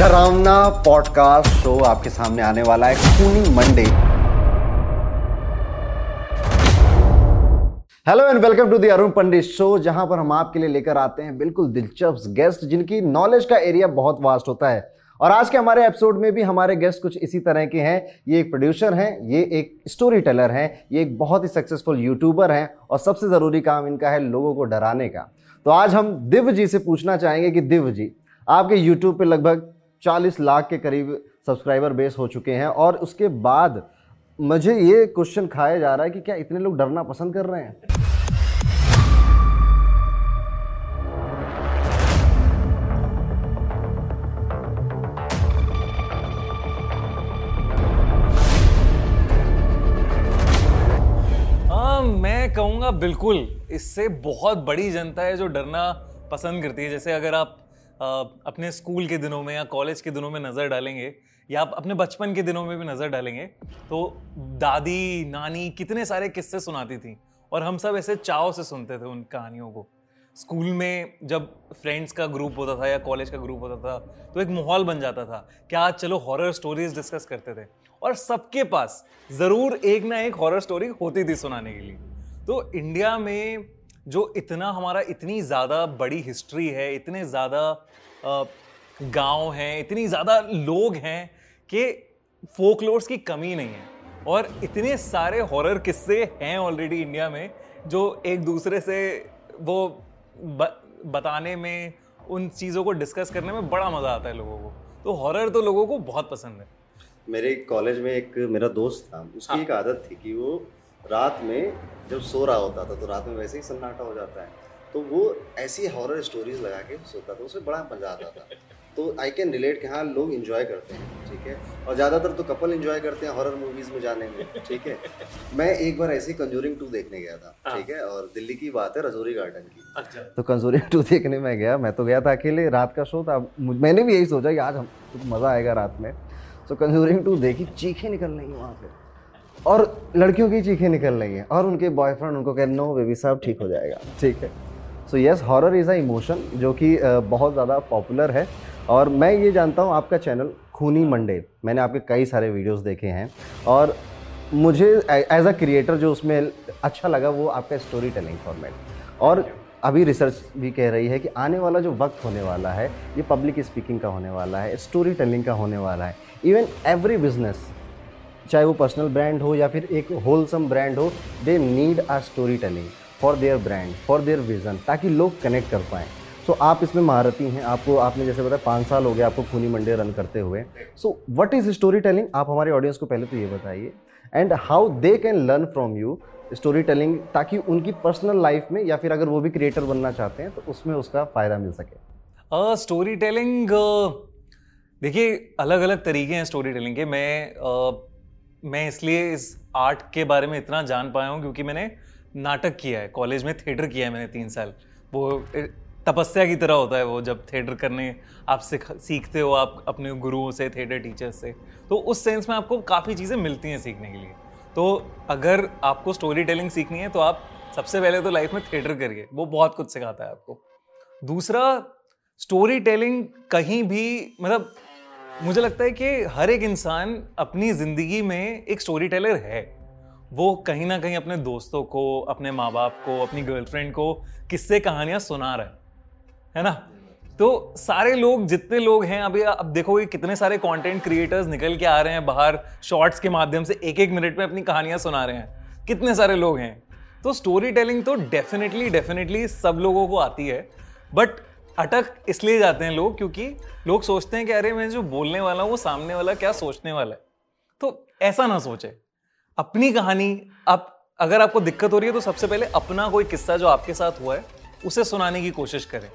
डरावना podcast show आपके सामने आने वाला है, Khooni Monday. Hello and welcome to the Arun Pandit show जहाँ पर हम आपके लिए लेकर आते हैं बिल्कुल दिलचस्प गेस्ट जिनकी नॉलेज का एरिया बहुत वास्ट होता है। और आज के हमारे एपिसोड में भी हमारे गेस्ट कुछ इसी तरह के हैं। ये एक प्रोड्यूसर हैं, ये एक स्टोरी टेलर हैं, ये एक बहुत ही सक्सेसफुल यूट्यूबर हैं और सबसे ज़रूरी काम इनका है लोगों को डराने का। तो आज हम दिव्य जी से पूछना चाहेंगे कि दिव्य जी, आपके यूट्यूब पे लगभग 40 लाख के करीब सब्सक्राइबर बेस हो चुके हैं और उसके बाद मुझे ये क्वेश्चन खाया जा रहा है कि क्या इतने लोग डरना पसंद कर रहे हैं? हाँ मैं कहूँगा बिल्कुल, इससे बहुत बड़ी जनता है जो डरना पसंद करती है। जैसे अगर आप अपने स्कूल के दिनों में या कॉलेज के दिनों में नज़र डालेंगे, या आप अपने बचपन के दिनों में भी नज़र डालेंगे तो दादी, नानी कितने सारे किस्से सुनाती थी और हम सब ऐसे चाव से सुनते थे उन कहानियों को। स्कूल में जब फ्रेंड्स का ग्रुप होता था या कॉलेज का ग्रुप होता था तो एक माहौल बन जाता था कि आज चलो हॉरर स्टोरीज डिस्कस करते थे और सबके पास ज़रूर एक ना एक हॉरर स्टोरी होती थी सुनाने के लिए। तो इंडिया में जो इतना हमारा इतनी ज़्यादा बड़ी हिस्ट्री है इतने ज़्यादा गाँव हैं इतनी ज़्यादा लोग हैं कि फोकलोर्स की कमी नहीं है। और इतने सारे हॉरर किस्से हैं ऑलरेडी इंडिया में जो एक दूसरे से वो ब, बताने में उन चीज़ों को डिस्कस करने में बड़ा मज़ा आता है लोगों को। तो हॉरर तो लोगों को बहुत पसंद है। मेरे कॉलेज में एक मेरा दोस्त था उसकी हाँ। एक आदत थी कि वो रात में जब सो रहा होता था तो रात में वैसे ही सन्नाटा हो जाता है। तो वो ऐसी हॉरर स्टोरीज लगा के सोता था उसमें बड़ा मज़ा आता था। तो आई कैन रिलेट कि हाँ लोग इन्जॉय करते हैं ठीक है? और ज़्यादातर तो कपल इन्जॉय करते हैं हॉरर मूवीज़ में जाने में ठीक है? मैं एक बार ऐसी कंजूरिंग टू देखने गया था ठीक है? और दिल्ली की बात है रजौरी गार्डन की। अच्छा। तो कंजूरिंग टू देखने में गया मैं तो गया था अकेले रात का शो था। मैंने भी यही सोचा कि आज हम मज़ा आएगा रात में। तो कंजूरिंग टू देखी चीखें निकल रही हैं वहाँ पे। और लड़कियों की चीखें निकल रही हैं और उनके बॉयफ्रेंड उनको कह नो बेबी साहब, ठीक हो जाएगा। ठीक है। So yes horror is a emotion जो कि बहुत ज़्यादा पॉपुलर है। और मैं ये जानता हूँ, आपका चैनल खूनी मंडे, मैंने आपके कई सारे वीडियोस देखे हैं। और मुझे एज अ क्रिएटर जो उसमें अच्छा लगा, वो आपका स्टोरी टेलिंग फॉर्मेट और अभी रिसर्च भी कह रही है कि आने वाला जो वक्त होने वाला है, ये पब्लिक स्पीकिंग का होने वाला है स्टोरी टेलिंग का होने वाला है। इवन एवरी बिज़नेस चाहे वो पर्सनल ब्रांड हो या फिर एक होलसम ब्रांड हो they need a story telling for their brand for their vision ताकि लोग कनेक्ट कर पाएँ। सो so, आप इसमें महारती हैं। आपको आपने जैसे बताया पाँच साल हो गए आपको खूनी मंडे रन करते हुए। So what is story telling आप हमारे ऑडियंस को पहले तो ये बताइए। And how they can learn from you story telling ताकि उनकी पर्सनल लाइफ में या फिर अगर वो भी क्रिएटर बनना चाहते हैं तो उसमें उसका फ़ायदा मिल सके। स्टोरी टेलिंग देखिए अलग अलग तरीके हैं स्टोरी टेलिंग के। मैं अ, मैं इसलिए इस आर्ट के बारे में इतना जान पाया हूँ क्योंकि मैंने नाटक किया है कॉलेज में थिएटर किया है मैंने तीन साल। वो तपस्या की तरह होता है वो, जब थिएटर करने आप सीख, सीखते हो आप अपने गुरुओं से थिएटर टीचर्स से तो उस सेंस में आपको काफ़ी चीज़ें मिलती हैं सीखने के लिए। तो अगर आपको स्टोरी टेलिंग सीखनी है तो आप सबसे पहले तो लाइफ में थिएटर करिए, वो बहुत कुछ सिखाता है आपको। दूसरा स्टोरी टेलिंग कहीं भी मतलब मुझे लगता है कि हर एक इंसान अपनी ज़िंदगी में एक स्टोरी टेलर है। वो कहीं ना कहीं अपने दोस्तों को, अपने माँ बाप को, अपनी गर्लफ्रेंड को किस्से कहानियाँ सुना रहा है। ना? तो सारे लोग, जितने लोग हैं, अभी अब देखोगे कितने सारे कंटेंट क्रिएटर्स निकल के आ रहे हैं, बाहर शॉर्ट्स के माध्यम से एक एक मिनट में अपनी कहानियाँ सुना रहे हैं। कितने सारे लोग हैं। तो स्टोरी टेलिंग तो डेफिनेटली डेफिनेटली सब लोगों को आती है। बट अटक इसलिए जाते हैं लोग क्योंकि लोग सोचते हैं कि अरे, मैं जो बोलने वाला हूँ, वो सामने वाला क्या सोचने वाला है? तो ऐसा ना सोचे। अपनी कहानी, आप, अगर आपको दिक्कत हो रही है तो सबसे पहले अपना कोई किस्सा जो आपके साथ हुआ है, उसे सुनाने की कोशिश करें।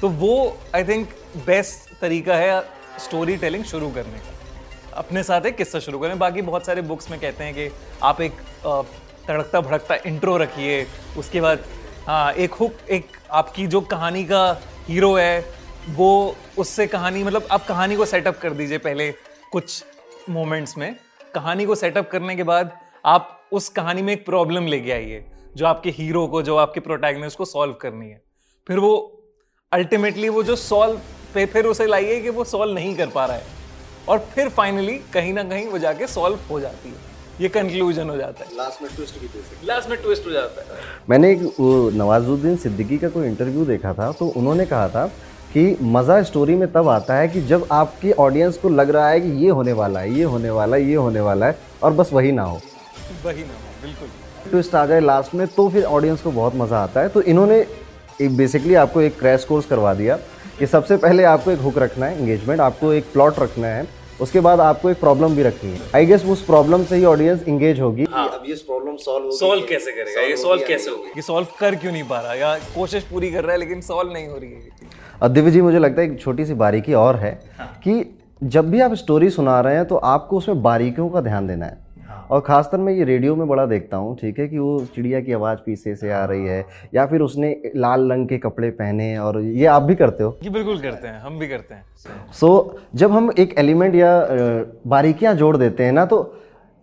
तो वो आई थिंक बेस्ट तरीका है स्टोरी टेलिंग शुरू करने का। अपने साथ एक किस्सा शुरू करें। बाकी बहुत सारे बुक्स में कहते हैं कि आप एक तड़कता भड़कता इंट्रो रखिए, उसके बाद हाँ एक हुक एक आपकी जो कहानी का हीरो है, वो उससे कहानी मतलब आप कहानी को सेटअप कर दीजिए पहले कुछ मोमेंट्स में। कहानी को सेटअप करने के बाद आप उस कहानी में एक प्रॉब्लम लेके आइए, जो आपके हीरो को, जो आपके प्रोटैगनिस्ट को सॉल्व करनी है। फिर वो अल्टीमेटली वो जो सॉल्व पे फिर उसे लाइए कि वो सॉल्व नहीं कर पा रहा है। और फिर फाइनली कहीं ना कहीं वो जाके सॉल्व हो जाती है। ये कंक्लूजन हो जाता है। लास्ट में ट्विस्ट भी दे सकते लास्ट में ट्विस्ट हो जाता है। मैंने एक नवाजुद्दीन सिद्दीकी का कोई इंटरव्यू देखा था तो उन्होंने कहा था कि मज़ा स्टोरी में तब आता है कि जब आपकी ऑडियंस को लग रहा है कि ये होने वाला है ये होने वाला है ये होने वाला है और बस वही ना हो। वही ना हो, बिल्कुल। ट्विस्ट आ जाए लास्ट में तो फिर ऑडियंस को बहुत मज़ा आता है। तो इन्होंने एक बेसिकली आपको एक क्रैश कोर्स करवा दिया कि सबसे पहले आपको एक हुक रखना है इंगेजमेंट आपको एक प्लॉट रखना है उसके बाद आपको एक प्रॉब्लम भी रखनी है। आई गेस उस प्रॉब्लम से ही ऑडियंस इंगेज होगी। हाँ। अब ये प्रॉब्लम सॉल्व सॉल्व कैसे करेगा? ये सॉल्व कैसे होगी? ये सॉल्व कर क्यों नहीं पा रहा? या कोशिश पूरी कर रहा है लेकिन सॉल्व नहीं हो रही है दिव्य जी मुझे लगता है एक छोटी सी बारीकी और है कि जब भी आप स्टोरी सुना रहे हैं तो आपको उसमें बारीकियों का ध्यान देना है। और खासकर मैं ये रेडियो में बड़ा देखता हूँ ठीक है कि वो चिड़िया की आवाज़ पीछे से आ रही है या फिर उसने लाल रंग के कपड़े पहने और ये आप भी करते हो? जी बिल्कुल करते हैं हम भी करते हैं। सो so, जब हम एक एलिमेंट या बारीकियाँ जोड़ देते हैं ना तो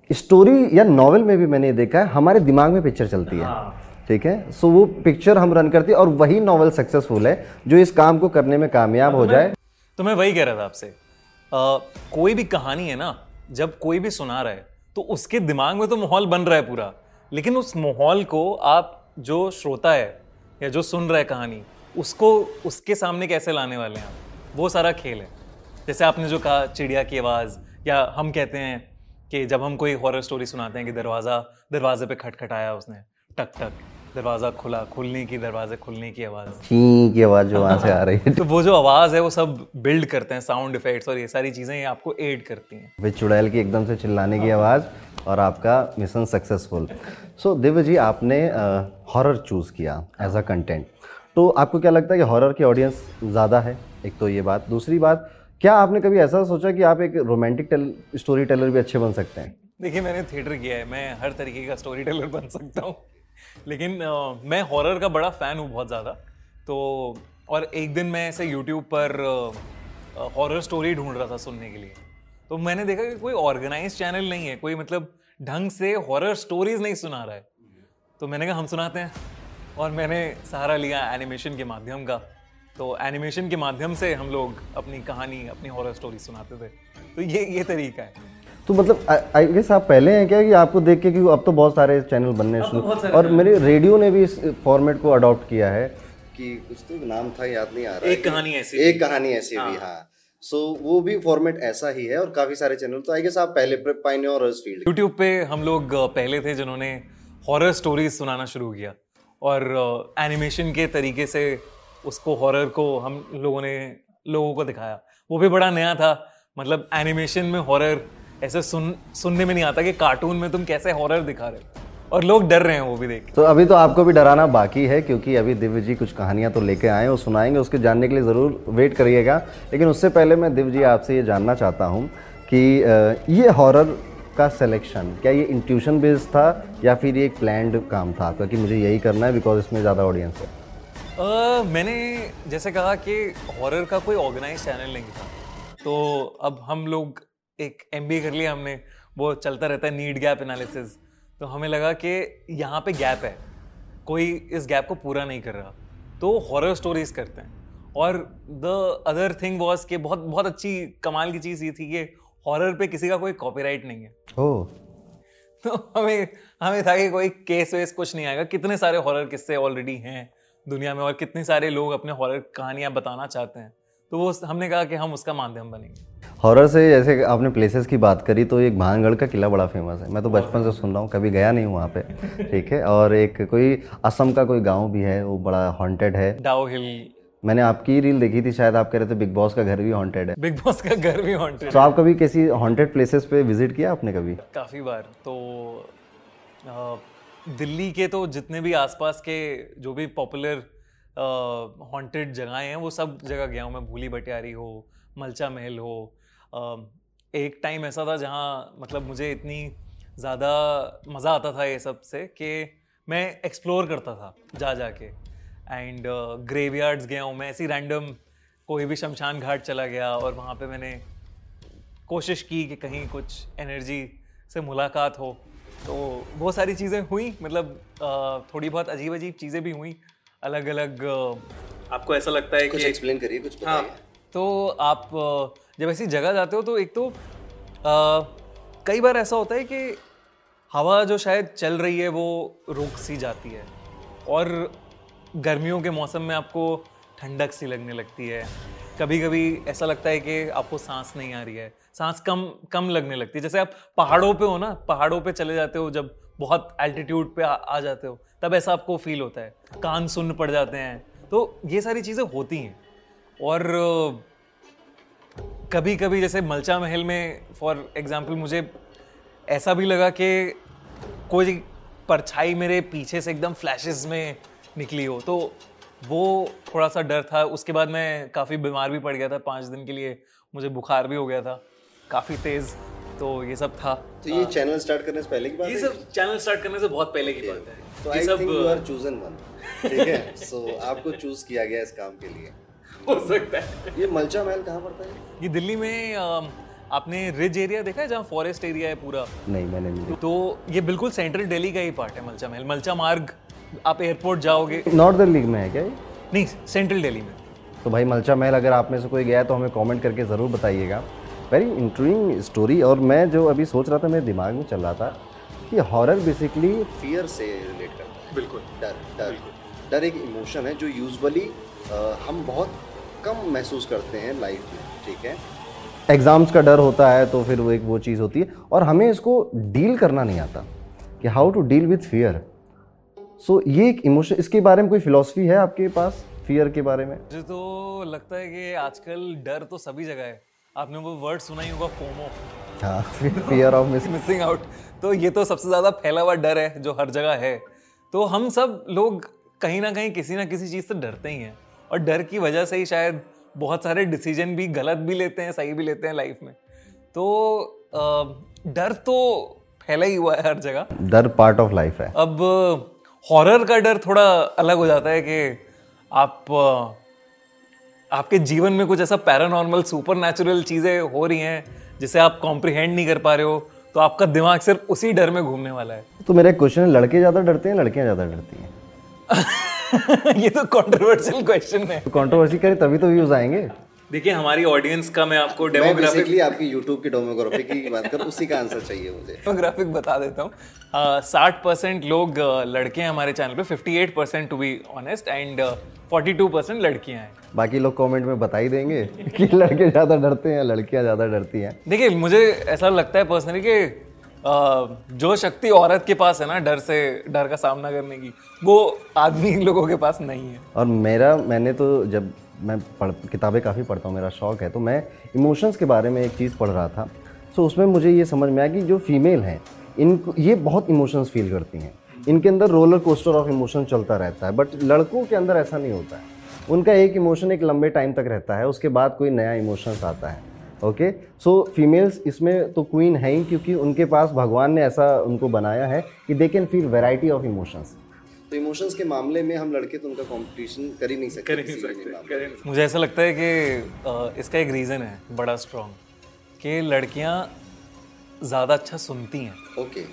स्टोरी या नॉवेल में भी मैंने ये देखा है हमारे दिमाग में पिक्चर चलती है ठीक है? सो वो पिक्चर हम रन करती है और वही नॉवेल सक्सेसफुल है जो इस काम को करने में कामयाब हो जाए। तो मैं वही कह रहा था आपसे। कोई भी कहानी है ना जब कोई भी सुना रहा है तो उसके दिमाग में तो माहौल बन रहा है पूरा। लेकिन उस माहौल को आप जो श्रोता है या जो सुन रहा है कहानी, उसको, उसके सामने कैसे लाने वाले हैं आप? वो सारा खेल है। जैसे आपने जो कहा, चिड़िया की आवाज़, या हम कहते हैं कि जब हम कोई हॉरर स्टोरी सुनाते हैं कि दरवाज़ा, दरवाजे पे खटखटाया उसने टक टक दरवाज़ा खुला खुलने की दरवाजे खुलने की आवाज़। छी की आवाज़ जो वहाँ से आ रही है। तो वो जो आवाज़ है वो सब बिल्ड करते हैं साउंड इफेक्ट्स और ये सारी चीज़ें ये आपको एड करती हैं। वे चुड़ैल की एकदम से चिल्लाने की आवाज़ और आपका mission successful so Divya ji आपने हॉरर चूज़ किया एज अ कंटेंट तो आपको क्या लगता है कि हॉरर की ऑडियंस ज़्यादा है? एक तो ये बात। दूसरी बात क्या आपने कभी ऐसा सोचा कि आप एक रोमांटिक टेल स्टोरी टेलर भी अच्छे बन सकते हैं? देखिए मैंने थिएटर किया है। मैं हर तरीके का स्टोरी टेलर बन सकता हूँ। लेकिन अ, मैं हॉरर का बड़ा फ़ैन हूँ बहुत ज़्यादा। तो और एक दिन मैं ऐसे यूट्यूब पर हॉरर स्टोरी ढूंढ रहा था सुनने के लिए। तो मैंने देखा कि कोई ऑर्गेनाइज चैनल नहीं है कोई मतलब ढंग से हॉरर स्टोरीज नहीं सुना रहा है। तो मैंने कहा हम सुनाते हैं। और मैंने सहारा लिया एनिमेशन के माध्यम का। तो एनिमेशन के माध्यम से हम लोग अपनी कहानी अपनी हॉरर स्टोरी सुनाते थे। तो ये ये तरीका है। तो मतलब आई गेस आप पहले हैं क्या कि आपको देख के कि अब तो बहुत सारे चैनल बनने शुरू और मेरे रेडियो ने भी इस फॉर्मेट को अडॉप्ट किया है। कि कुछ तो नाम था याद नहीं आ रहा एक कहानी ऐसी एक कहानी ऐसी भी हाँ। सो so, वो भी फॉर्मेट ऐसा ही है और काफ़ी सारे चैनल तो आई गेस आप पहले पाइनियर और फ़ील्ड यूट्यूब पे हम लोग पहले थे जिन्होंने हॉरर स्टोरीज सुनाना शुरू किया। और एनिमेशन के तरीके से उसको हॉरर को हम लोगों ने लोगों को दिखाया। वो भी बड़ा नया था। मतलब एनिमेशन में हॉरर ऐसे सुन सुनने में नहीं आता कि कार्टून में तुम कैसे हॉरर दिखा रहे हो। और लोग डर रहे हैं वो भी देख। तो अभी तो आपको भी डराना बाकी है क्योंकि अभी दिव्य जी कुछ कहानियाँ तो लेके आए और सुनाएँगे उसके जानने के लिए ज़रूर वेट करिएगा। लेकिन उससे पहले मैं दिव्य जी आपसे ये जानना चाहता हूँ कि ये हॉरर का सिलेक्शन क्या ये इंट्यूशन बेस्ड था या फिर ये एक प्लान्ड काम था? आपका कि मुझे यही करना है बिकॉज़ इसमें ज़्यादा ऑडियंस है। अ, मैंने जैसे कहा कि हॉरर का कोई ऑर्गेनाइज चैनल नहीं था। तो अब हम लोग एक एम कर लिया हमने वो चलता रहता है नीड गैप एनालिसिस तो हमें लगा कि यहाँ पे गैप है कोई इस गैप को पूरा नहीं कर रहा। तो हॉरर स्टोरीज करते हैं। और द अदर थिंग वॉज़ कि बहुत बहुत अच्छी कमाल की चीज़ ये थी कि हॉरर पे किसी का कोई कॉपीराइट नहीं है। ओह तो हमें हमें था कि कोई केस वेस कुछ नहीं आएगा। कितने सारे हॉरर किस्से ऑलरेडी हैं दुनिया में और कितने सारे लोग अपने हॉरर कहानियाँ बताना चाहते हैं। तो वो हमने कहा कि हम उसका माध्यम बनेंगे। हॉरर से जैसे आपने प्लेसेस की बात करी तो एक भानगढ़ का किला बड़ा फ़ेमस है। मैं तो बचपन से सुन रहा हूँ कभी गया नहीं हूँ वहाँ पे। ठीक है? और एक कोई असम का कोई गाँव भी है वो बड़ा हॉन्टेड है। डाओ हिल मैंने आपकी रील देखी थी शायद आप कह रहे थे बिग बॉस का घर भी हॉन्टेड है। बिग बॉस का घर भी हॉन्टेड तो आप कभी किसी हॉन्टेड प्लेसेस पे विज़िट किया आपने कभी? काफ़ी बार। तो दिल्ली के तो जितने भी आसपास के जो भी पॉपुलर हॉन्टेड जगहें हैं वो सब जगह गया हूँ। मैं भूली भटियारी हो मलचा महल हो एक टाइम ऐसा था जहाँ मतलब मुझे इतनी ज़्यादा मज़ा आता था ये सबसे कि मैं एक्सप्लोर करता था जा जा के एंड ग्रेवयार्ड्स गया हूँ मैं ऐसी रैंडम कोई भी शमशान घाट चला गया और वहाँ पे मैंने कोशिश की कि कहीं कुछ एनर्जी से मुलाकात हो। तो बहुत सारी चीज़ें हुई मतलब थोड़ी बहुत अजीब अजीब चीज़ें भी हुई अलग अलग आपको ऐसा लगता है कि एक्सप्लेन करिए कुछ हाँ। तो आप जब ऐसी जगह जाते हो तो एक तो अ, कई बार ऐसा होता है कि हवा जो शायद चल रही है वो रुक सी जाती है और गर्मियों के मौसम में आपको ठंडक सी लगने लगती है। कभी कभी ऐसा लगता है कि आपको सांस नहीं आ रही है सांस कम कम लगने लगती है। जैसे आप पहाड़ों पे हो ना पहाड़ों पे चले जाते हो जब बहुत एल्टीट्यूड पे आ, आ जाते हो तब ऐसा आपको फील होता है कान सुन्न पड़ जाते हैं। तो ये सारी चीज़ें होती हैं। और कभी कभी जैसे मलचा महल में फॉर एग्ज़ाम्पल मुझे ऐसा भी लगा कि कोई परछाई मेरे पीछे से एकदम फ्लैशेस में निकली हो। तो वो थोड़ा सा डर था। उसके बाद मैं काफ़ी बीमार भी पड़ गया था पाँच दिन के लिए। मुझे बुखार भी हो गया था। काफ़ी तेज़। तो ये सब था। तो ये चैनल स्टार्ट करने से पहले की बात ये है? सब चैनल स्टार्ट करने से बहुत पहले की बात है। तो I think you are chosen one ठीक है? सो आपको चूज़ किया गया इस काम के लिए। हो सकता है। ये मलचा महल कहाँ पड़ता है? ये दिल्ली में अम, आपने रिज एरिया देखा है जहाँ फॉरेस्ट एरिया है पूरा? नहीं मैंने नहीं तो ये बिल्कुल सेंट्रल दिल्ली का ही पार्ट है मलचा महल। मलचा मार्ग आप एयरपोर्ट जाओगे। नॉर्थ दिल्ली में है क्या ये? नहीं सेंट्रल दिल्ली में। तो भाई मलचा महल अगर आप में से कोई गया है तो हमें कमेंट करके ज़रूर बताइएगा। वेरी इंटरेस्टिंग स्टोरी और मैं जो अभी सोच रहा था मेरे दिमाग में चल रहा था कि हॉरर बेसिकली फियर से रिलेट करता है। बिल्कुल। डर डर। डर एक इमोशन है जो यूजुअली हम बहुत कम महसूस करते हैं लाइफ में ठीक है? एग्ज़ाम्स का डर होता है तो फिर वो एक वो चीज़ होती है और हमें इसको डील करना नहीं आता कि how to deal with fear so ये एक इमोशन इसके बारे में कोई फिलॉसफी है आपके पास फियर के बारे में? मुझे तो लगता है कि आजकल डर तो सभी जगह है। आपने वो वर्ड सुना ही होगा फोमो। हाँ fear of miss missing out तो ये तो सबसे ज़्यादा फैला हुआ डर है जो हर जगह है। तो हम सब लोग कहीं ना कहीं किसी ना किसी चीज़ से डरते ही हैं। और डर की वजह से ही शायद बहुत सारे डिसीज़न भी गलत भी लेते हैं सही भी लेते हैं लाइफ में। तो डर तो फैला ही हुआ है हर जगह। डर पार्ट ऑफ़ लाइफ है। अब हॉरर का डर थोड़ा अलग हो जाता है कि आप आपके जीवन में कुछ ऐसा पैरानॉर्मल सुपर नेचुरल चीज़ें हो रही हैं जिसे आप कॉम्प्रिहेंड नहीं कर पा रहे हो तो आपका दिमाग सिर्फ़ उसी डर में घूमने वाला है। तो मेरा क्वेश्चन है लड़के ज़्यादा डरते हैं लड़कियाँ ज़्यादा डरती हैं? ये तो कंट्रोवर्शियल क्वेश्चन है। कंट्रोवर्सी करें तभी तो व्यूज़ आएँगे। देखिए हमारी ऑडियंस का मैं आपको मैं डेमोग्राफिक बेसिकली आपकी यूट्यूब की डेमोग्राफी की बात कर उसी का आंसर चाहिए मुझे। डेमोग्राफिक बता देता हूँ। साठ परसेंट लोग लड़के हैं हमारे चैनल पे fifty eight percent to be honest and forty two percent लड़कियाँ हैं। बाकी लोग कमेंट में बता ही देंगे कि लड़के ज़्यादा डरते हैं लड़कियाँ ज़्यादा डरती हैं। देखिए मुझे ऐसा लगता है पर्सनली कि जो शक्ति औरत के पास है ना, डर से, डर का सामना करने की, वो आदमी लोगों के पास नहीं है। और मेरा, मैंने तो जब मैं पढ़, किताबें काफ़ी पढ़ता हूँ, मेरा शौक है तो मैं इमोशंस के बारे में एक चीज़ पढ़ रहा था। सो उसमें मुझे ये समझ में आया कि जो फीमेल हैं इनको ये बहुत इमोशंस फील करती हैं। इनके अंदर रोलर कोस्टर ऑफ़ इमोशन चलता रहता है, बट लड़कों के अंदर ऐसा नहीं होता है। उनका एक इमोशन एक लंबे टाइम तक रहता है, उसके बाद कोई नया इमोशंस आता है। ओके सो फीमेल्स इसमें तो क्वीन है ही क्योंकि उनके पास भगवान ने ऐसा उनको बनाया है कि they can feel variety of emotions तो इमोशंस के मामले में हम लड़के तो उनका कंपटीशन कर ही नहीं सकते कर ही नहीं सकते मुझे ऐसा लगता है कि इसका एक रीज़न है बड़ा स्ट्रॉन्ग कि लड़कियाँ ज़्यादा अच्छा सुनती हैं। ओके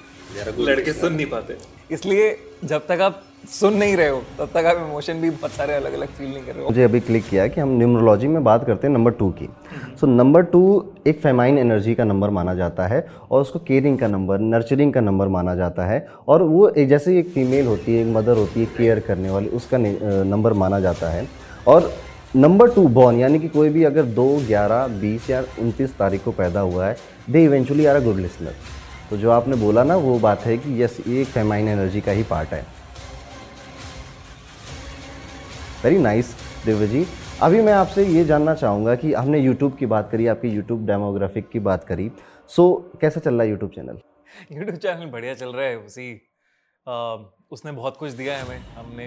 लड़के सुन नहीं पाते। इसलिए जब तक आप सुन नहीं रहे हो। तब तक आप इमोशन भी बहुत सारे अलग अलग फील नहीं कर रहे हो। मुझे अभी क्लिक किया कि हम न्यूमरोलॉजी में बात करते हैं नंबर टू की। सो नंबर टू एक फेमाइन एनर्जी का नंबर माना जाता है और उसको केयरिंग का नंबर नर्चरिंग का नंबर माना जाता है और वो एक- जैसे एक फीमेल होती है, एक मदर होती है केयर करने वाली, उसका नंबर माना जाता है। और नंबर टू बॉर्न यानी कि कोई भी अगर दो, ग्यारह, बीस या उनतीस तारीख को पैदा हुआ है they eventually are a good listener तो जो आपने बोला ना, वो बात है कि यस ये फेमाइन एनर्जी का ही पार्ट है। वेरी नाइस दिव्य जी अभी मैं आपसे ये जानना चाहूँगा कि हमने यूट्यूब की बात करी आपकी यूट्यूब डेमोग्राफिक की बात करी। सो कैसा चल रहा है यूट्यूब चैनल यूट्यूब चैनल बढ़िया चल रहा है उसी आ, उसने बहुत कुछ दिया है हमें। हमने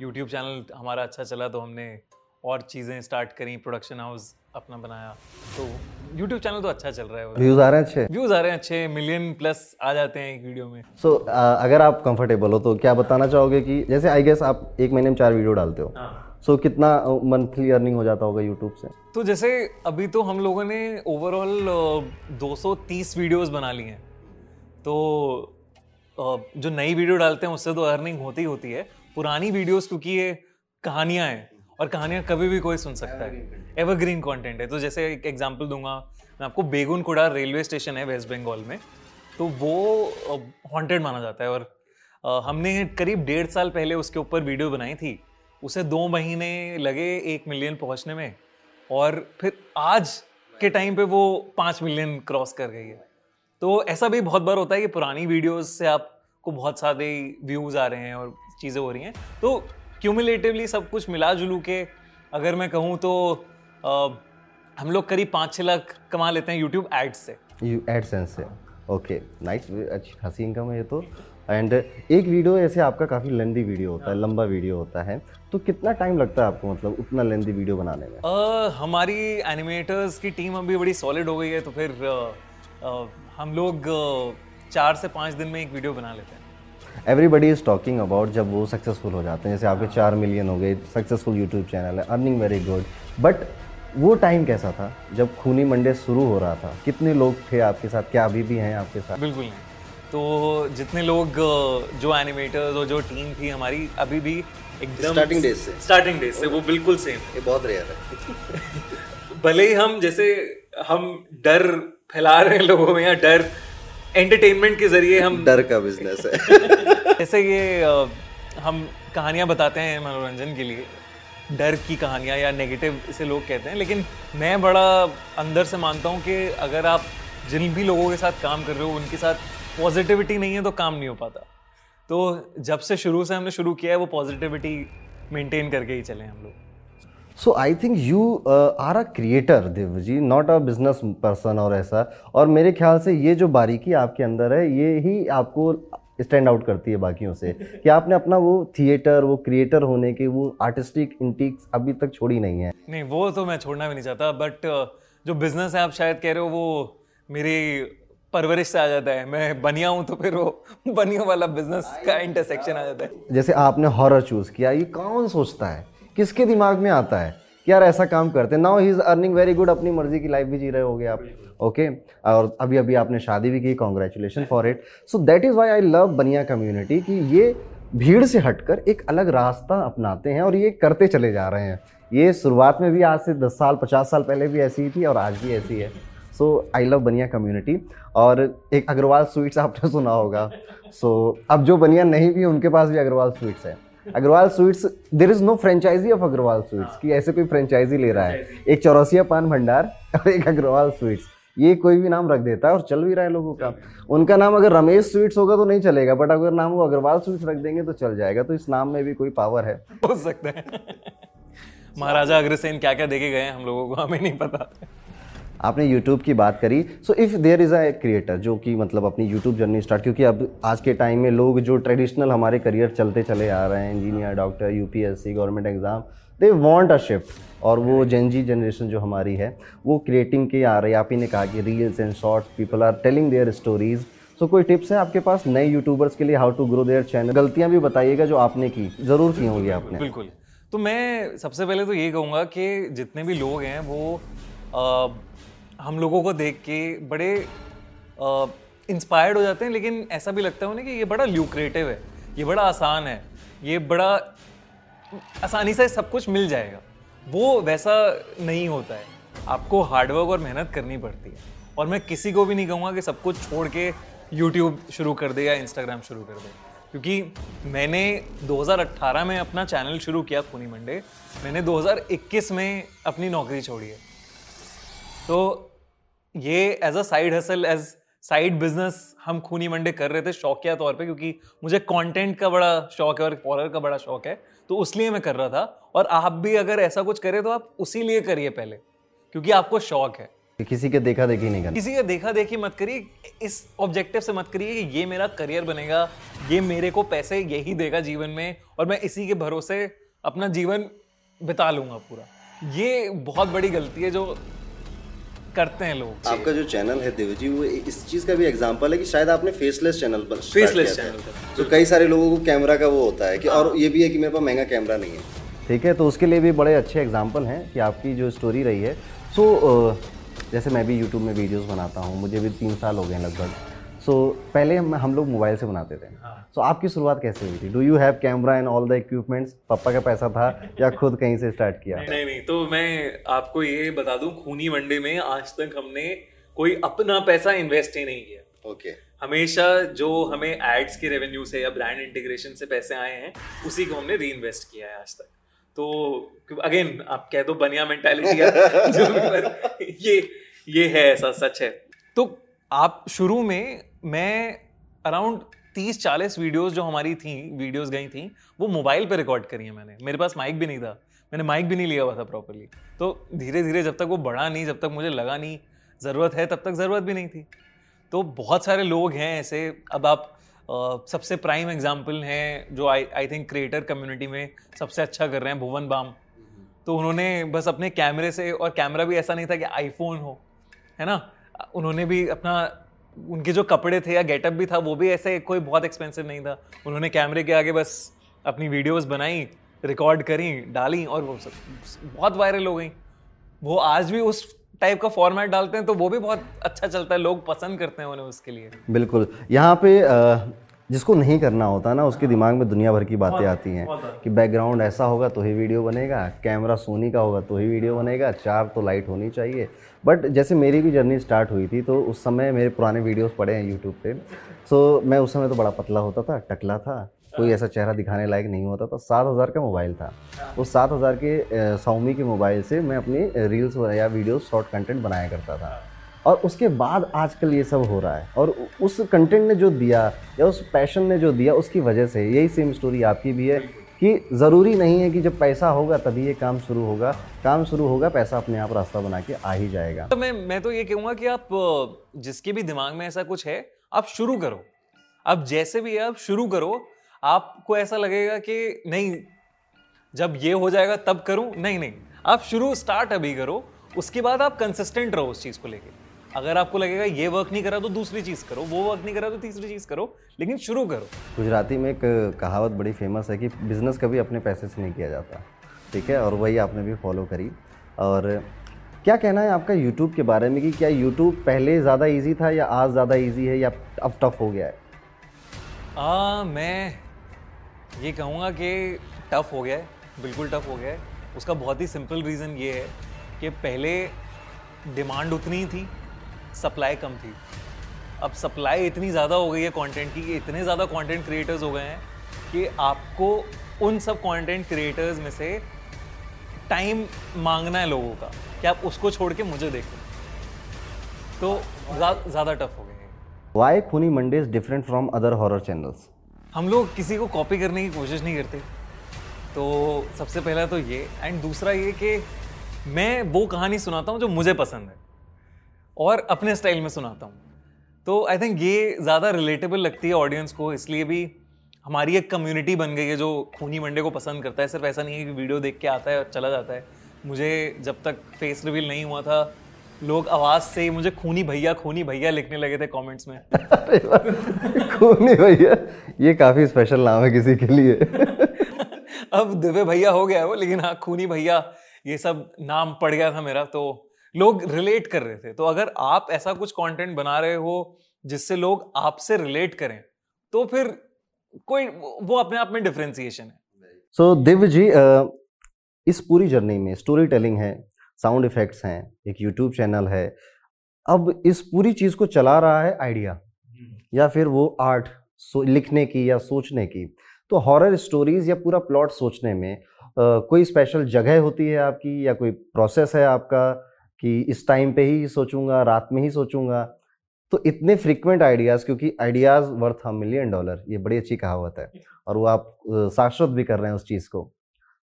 यूट्यूब चैनल हमारा अच्छा चला तो हमने और चीज़ें स्टार्ट करी प्रोडक्शन हाउस अपना बनाया। तो यूट्यूब चैनल तो अच्छा चल रहा है। व्यूज़ आ रहे हैं अच्छे। व्यूज़ आ रहे हैं अच्छे मिलियन प्लस आ जाते हैं एक वीडियो में। सो so, अगर आप कंफर्टेबल हो तो क्या बताना चाहोगे कि जैसे आई गेस आप एक महीने में चार वीडियो डालते हो। सो so, कितना मंथली अर्निंग हो जाता होगा यूट्यूब से? तो जैसे अभी तो हम लोगों ने ओवरऑल 230 वीडियोस बना ली हैं। तो जो नई वीडियो डालते हैं उससे तो अर्निंग होती ही होती है। पुरानी वीडियोस क्योंकि ये कहानियाँ हैं। और कहानियाँ कभी भी कोई सुन सकता है। एवरग्रीन कंटेंट है। तो जैसे एक एग्जांपल दूँगा मैं आपको बेगुन कुड़ा रेलवे स्टेशन है वेस्ट बंगाल में। तो वो हॉन्टेड माना जाता है और हमने करीब डेढ़ साल पहले उसके ऊपर वीडियो बनाई थी। उसे दो महीने लगे एक मिलियन पहुँचने में और फिर आज के टाइम पे वो पाँच मिलियन क्रॉस कर गई है। तो ऐसा भी बहुत बार होता है कि पुरानी वीडियोस से आपको बहुत सारे व्यूज़ आ रहे हैं और चीज़ें हो रही हैं। तो क्यूमुलेटिवली सब कुछ मिला जुलू के। अगर मैं कहूँ तो अ, हम लोग करीब पाँच छः लाख कमा लेते हैं यूट्यूब एड्स से। एडसेंस से ओके नाइस अच्छी खासी इनकम है ये तो। एंड एक वीडियो ऐसे आपका काफ़ी लेंदी वीडियो होता है लंबा वीडियो होता है। तो कितना टाइम लगता है आपको मतलब उतना लेंदी वीडियो बनाने में? अ, हमारी एनिमेटर्स की टीम अभी बड़ी सॉलिड हो गई है तो फिर अ, अ, हम लोग चार से पाँच दिन में एक वीडियो बना लेते हैं। एवरीबडी इज़ टॉकिंग अबाउट जब वो सक्सेसफुल हो जाते हैं। जैसे आपके चार मिलियन हो गए सक्सेसफुल यूट्यूब चैनल है अर्निंग वेरी गुड बट वो टाइम कैसा था? जब खूनी मंडे शुरू हो रहा था कितने लोग थे आपके साथ? क्या अभी भी हैं आपके साथ? बिल्कुल नहीं। तो जितने लोग जो एनिमेटर्स और जो टीम थी हमारी अभी भी एकदम Starting days से? स्टार्टिंग डेज़ से वो बिल्कुल सेम ये बहुत रेयर है। भले ही हम जैसे हम डर फैला रहे हैं लोगों में या डर एंटरटेनमेंट के ज़रिए हम डर का बिज़नेस है। जैसे ये हम कहानियाँ बताते हैं मनोरंजन के लिए। डर की कहानियाँ या नेगेटिव इसे लोग कहते हैं लेकिन मैं बड़ा अंदर से मानता हूँ कि अगर आप जिन भी लोगों के साथ काम कर रहे हो उनके साथ पॉजिटिविटी नहीं है तो काम नहीं हो पाता। तो जब से शुरू से हमने शुरू किया है वो पॉजिटिविटी मेंटेन करके ही चले हम लोग। So I think you are a creator Dev ji not a business person और ऐसा। और मेरे ख्याल से ये जो बारीकी आपके अंदर है ये ही आपको स्टैंड आउट करती है बाकियों से। कि आपने अपना वो थिएटर वो क्रिएटर होने के वो आर्टिस्टिक इंटिक्स अभी तक छोड़ी नहीं है। नहीं वो तो मैं छोड़ना भी नहीं चाहता बट जो बिज़नेस है आप शायद कह रहे हो वो मेरी परवरिश से आ जाता है। मैं बनिया हूँ तो फिर वो बनियों वाला बिज़नेस का इंटरसेक्शन आ जाता है। जैसे आपने हॉरर चूज़ किया ये कौन सोचता है? किसके दिमाग में आता है? कि यार ऐसा काम करते हैं। Now he is earning very good अपनी मर्ज़ी की लाइफ भी जी रहे होगे आप। Okay okay? और अभी अभी आपने शादी भी की congratulation for it so that is why I love Bania community कि ये भीड़ से हटकर एक अलग रास्ता अपनाते हैं और ये करते चले जा रहे हैं। ये शुरुआत में भी आज से दस साल पचास साल पहले भी ऐसी ही थी और आज भी ऐसी है। सो आई लव बनिया कम्युनिटी और एक अग्रवाल स्वीट्स आपने सुना होगा। सो so, अब जो बनिया नहीं भी उनके पास भी अग्रवाल स्वीट्स है। Agarwal sweets there is no franchisee of Agarwal sweets कि ऐसे कोई फ्रेंचाइजी ले रहा है। एक चौरसिया पान भंडार और एक अग्रवाल स्वीट्स। ये कोई भी नाम रख देता है और चल भी रहा है लोगों का। उनका नाम अगर रमेश स्वीट्स होगा तो नहीं चलेगा बट अगर नाम वो अग्रवाल स्वीट्स रख देंगे तो चल जाएगा। तो इस नाम में भी कोई पावर है। हो सकता है। महाराजा अग्रसेन क्या क्या देखे गए हैं हम लोगों को हमें नहीं पता। आपने यूट्यूब की बात करी। So if there is a creator जो कि मतलब अपनी यूट्यूब जर्नी स्टार्ट क्योंकि अब आज के टाइम में लोग जो ट्रेडिशनल हमारे करियर चलते चले आ रहे हैं engineer doctor UPSC government exam they want a shift और वो जेनजी जनरेशन जो हमारी है वो क्रिएटिंग के आ रही है। आप ही ने कहा कि reels and shorts people are telling their stories so कोई टिप्स है आपके पास नए यूट्यूबर्स के लिए how to grow their channel गलतियाँ भी बताइएगा जो आपने की। ज़रूर की होंगी आपने। बिल्कुल। तो मैं सबसे पहले तो ये कहूँगा कि जितने भी लोग हैं वो हम लोगों को देख के बड़े इंस्पायर्ड हो जाते हैं, लेकिन ऐसा भी लगता है उन्हें कि ये बड़ा ल्यूक्रेटिव है, ये बड़ा आसान है, ये बड़ा आसानी से सब कुछ मिल जाएगा। वो वैसा नहीं होता है। आपको हार्डवर्क और मेहनत करनी पड़ती है। और मैं किसी को भी नहीं कहूँगा कि सब कुछ छोड़ के यूट्यूब शुरू कर दे या इंस्टाग्राम शुरू कर दे। क्योंकि मैंने 2018 में अपना चैनल शुरू किया खूनी मंडे। मैंने 2021 में अपनी नौकरी छोड़ी है। तो ये as a side hustle as side business हम खूनी मंडे कर रहे थे शौकिया तौर पे क्योंकि मुझे कंटेंट का बड़ा शौक है और हॉरर का बड़ा शौक है तो उस लिए मैं कर रहा था। और आप भी अगर ऐसा कुछ करें तो आप उसी लिए करिए पहले क्योंकि आपको शौक है। किसी के देखा देखी नहीं करना। किसी का देखा देखी मत करिए इस ऑब्जेक्टिव से मत करिए कि ये मेरा करियर बनेगा ये मेरे को पैसे यही देगा जीवन में और मैं इसी के भरोसे अपना जीवन बिता लूँगा पूरा। ये बहुत बड़ी गलती है जो करते हैं लोग। आपका जो चैनल है देव जी वो इस चीज़ का भी एग्ज़ाम्पल है कि शायद आपने फेसलेस चैनल पर फेसलेस चैनल। तो कई सारे लोगों को कैमरा का वो होता है कि और ये भी है कि मेरे पास महँगा कैमरा नहीं है। ठीक है तो उसके लिए भी बड़े अच्छे एग्ज़ाम्पल हैं कि आपकी जो स्टोरी रही है। सो जैसे मैं भी यूट्यूब में वीडियोज़ बनाता हूँ मुझे भी तीन साल हो गए हैं लगभग। सो पहले हम हम लोग मोबाइल से बनाते थे। हाँ। सो आपकी शुरुआत कैसे हुई थी? Do you have camera and all the equipments पापा का पैसा था या खुद कहीं से स्टार्ट किया? नहीं नहीं नहीं तो मैं आपको ये बता दूँ खूनी मंडे में आज तक हमने कोई अपना पैसा इन्वेस्ट ही नहीं किया। ओके हमेशा जो हमें एड्स के रेवेन्यू से या ब्रांड इंटीग्रेशन से पैसे आए हैं उसी को हमने री इन्वेस्ट किया है आज तक। तो अगेन आप कह दो बनिया मेंटालिटी ये ये है ऐसा सच है। तो आप शुरू में मैं अराउंड तीस चालीस वीडियोस जो हमारी थी वीडियोस गई थी वो मोबाइल पे रिकॉर्ड करी है मैंने। मेरे पास माइक भी नहीं था। मैंने माइक भी नहीं लिया हुआ था प्रॉपरली तो धीरे धीरे जब तक वो बढ़ा नहीं जब तक मुझे लगा नहीं ज़रूरत है तब तक ज़रूरत भी नहीं थी। तो बहुत सारे लोग हैं ऐसे। अब आप Uh, सबसे प्राइम एग्ज़ाम्पल हैं जो I I think creator community में सबसे अच्छा कर रहे हैं भुवन बाम। तो उन्होंने बस अपने कैमरे से और कैमरा भी ऐसा नहीं था कि आईफोन हो है ना? उन्होंने भी अपना उनके जो कपड़े थे या गेटअप भी था वो भी ऐसे कोई बहुत एक्सपेंसिव नहीं था। उन्होंने कैमरे के आगे बस अपनी वीडियोस बनाई रिकॉर्ड करी डाली और वो सब बहुत वायरल हो गई। वो आज भी उस टाइप का फॉर्मेट डालते हैं तो वो भी बहुत अच्छा चलता है लोग पसंद करते हैं उन्हें उसके लिए। बिल्कुल। यहाँ पे जिसको नहीं करना होता ना उसके दिमाग में दुनिया भर की बातें आती हैं कि बैकग्राउंड ऐसा होगा तो ही वीडियो बनेगा कैमरा सोनी का होगा तो ही वीडियो बनेगा चार तो लाइट होनी चाहिए। बट जैसे मेरी भी जर्नी स्टार्ट हुई थी तो उस समय मेरे पुराने वीडियोस पड़े हैं यूट्यूब पे। सो मैं उस समय तो बड़ा पतला होता था, टकला था। कोई ऐसा चेहरा दिखाने लायक नहीं होता था। सात हज़ार का मोबाइल था। उस सात हज़ार के साउमी के मोबाइल से मैं अपनी रील्स या वीडियो शॉर्ट कंटेंट बनाया करता था। और उसके बाद आजकल ये सब हो रहा है। और उस कंटेंट ने जो दिया, या उस पैशन ने जो दिया, उसकी वजह से यही सेम स्टोरी आपकी भी है। कि ज़रूरी नहीं है कि जब पैसा होगा तभी ये काम शुरू होगा। काम शुरू होगा, पैसा अपने आप रास्ता बना के आ ही जाएगा। तो मैं मैं तो ये कहूँगा कि आप जिसके भी दिमाग में ऐसा कुछ है, आप शुरू करो। अब जैसे भी है, आप शुरू करो। आपको ऐसा लगेगा कि नहीं, जब ये हो जाएगा तब करूँ। नहीं नहीं, आप शुरू स्टार्ट अभी करो। उसके बाद आप कंसिस्टेंट रहो उस चीज़ को लेके। अगर आपको लगेगा ये वर्क नहीं करा तो दूसरी चीज़ करो वो वर्क नहीं करा तो तीसरी चीज़ करो लेकिन शुरू करो। गुजराती में एक कहावत बड़ी फ़ेमस है कि बिज़नेस कभी अपने पैसे से नहीं किया जाता ठीक है? और वही आपने भी फॉलो करी। और क्या कहना है आपका यूट्यूब के बारे में कि क्या यूट्यूब पहले ज़्यादा ईजी था या आज ज़्यादा ईजी है या अब टफ हो गया है? आ, मैं ये कहूँगा कि टफ़ हो गया है बिल्कुल टफ़ हो गया है। उसका बहुत ही सिंपल रीज़न ये है कि पहले डिमांड उतनी ही थी सप्लाई कम थी। अब सप्लाई इतनी ज़्यादा हो गई है कंटेंट की इतने ज़्यादा कंटेंट क्रिएटर्स हो गए हैं कि आपको उन सब कंटेंट क्रिएटर्स में से टाइम मांगना है लोगों का कि आप उसको छोड़ के मुझे देखें। तो ज़्यादा टफ हो गए why Khooni Monday is different from other horror channels हम लोग किसी को कॉपी करने की कोशिश नहीं करते। तो सबसे पहला तो ये एंड दूसरा ये कि मैं वो कहानी सुनाता हूँ जो मुझे पसंद है। और अपने स्टाइल में सुनाता हूँ। तो आई थिंक ये ज़्यादा रिलेटेबल लगती है ऑडियंस को इसलिए भी हमारी एक कम्युनिटी बन गई है जो खूनी मंडे को पसंद करता है। सिर्फ़ ऐसा नहीं है कि वीडियो देख के आता है और चला जाता है। मुझे जब तक फेस रिवील नहीं हुआ था लोग आवाज़ से ही मुझे खूनी भैया खूनी भैया लिखने लगे थे कमेंट्स में। खूनी भैया ये काफ़ी स्पेशल नाम है किसी के लिए। अब दिव्य भैया हो गया है वो लेकिन हाँ खूनी भैया ये सब नाम पड़ गया था मेरा तो लोग रिलेट कर रहे थे। तो अगर आप ऐसा कुछ कंटेंट बना रहे हो जिससे लोग आपसे रिलेट करें तो फिर कोई वो अपने आप में डिफ्रेंसिएशन है। सो so, दिव्य जी इस पूरी जर्नी में स्टोरी टेलिंग है साउंड इफ़ेक्ट्स हैं एक यूट्यूब चैनल है अब इस पूरी चीज़ को चला रहा है आइडिया। या फिर वो आर्ट लिखने की या सोचने की? तो हॉरर स्टोरीज या पूरा प्लॉट सोचने में आ, कोई स्पेशल जगह होती है आपकी या कोई प्रोसेस है आपका? कि इस टाइम पे ही सोचूँगा रात में ही सोचूँगा। तो इतने फ्रिक्वेंट आइडियाज़ क्योंकि ideas worth a million dollar ये बड़ी अच्छी कहावत है। और वो आप शाश्वत भी कर रहे हैं उस चीज़ को।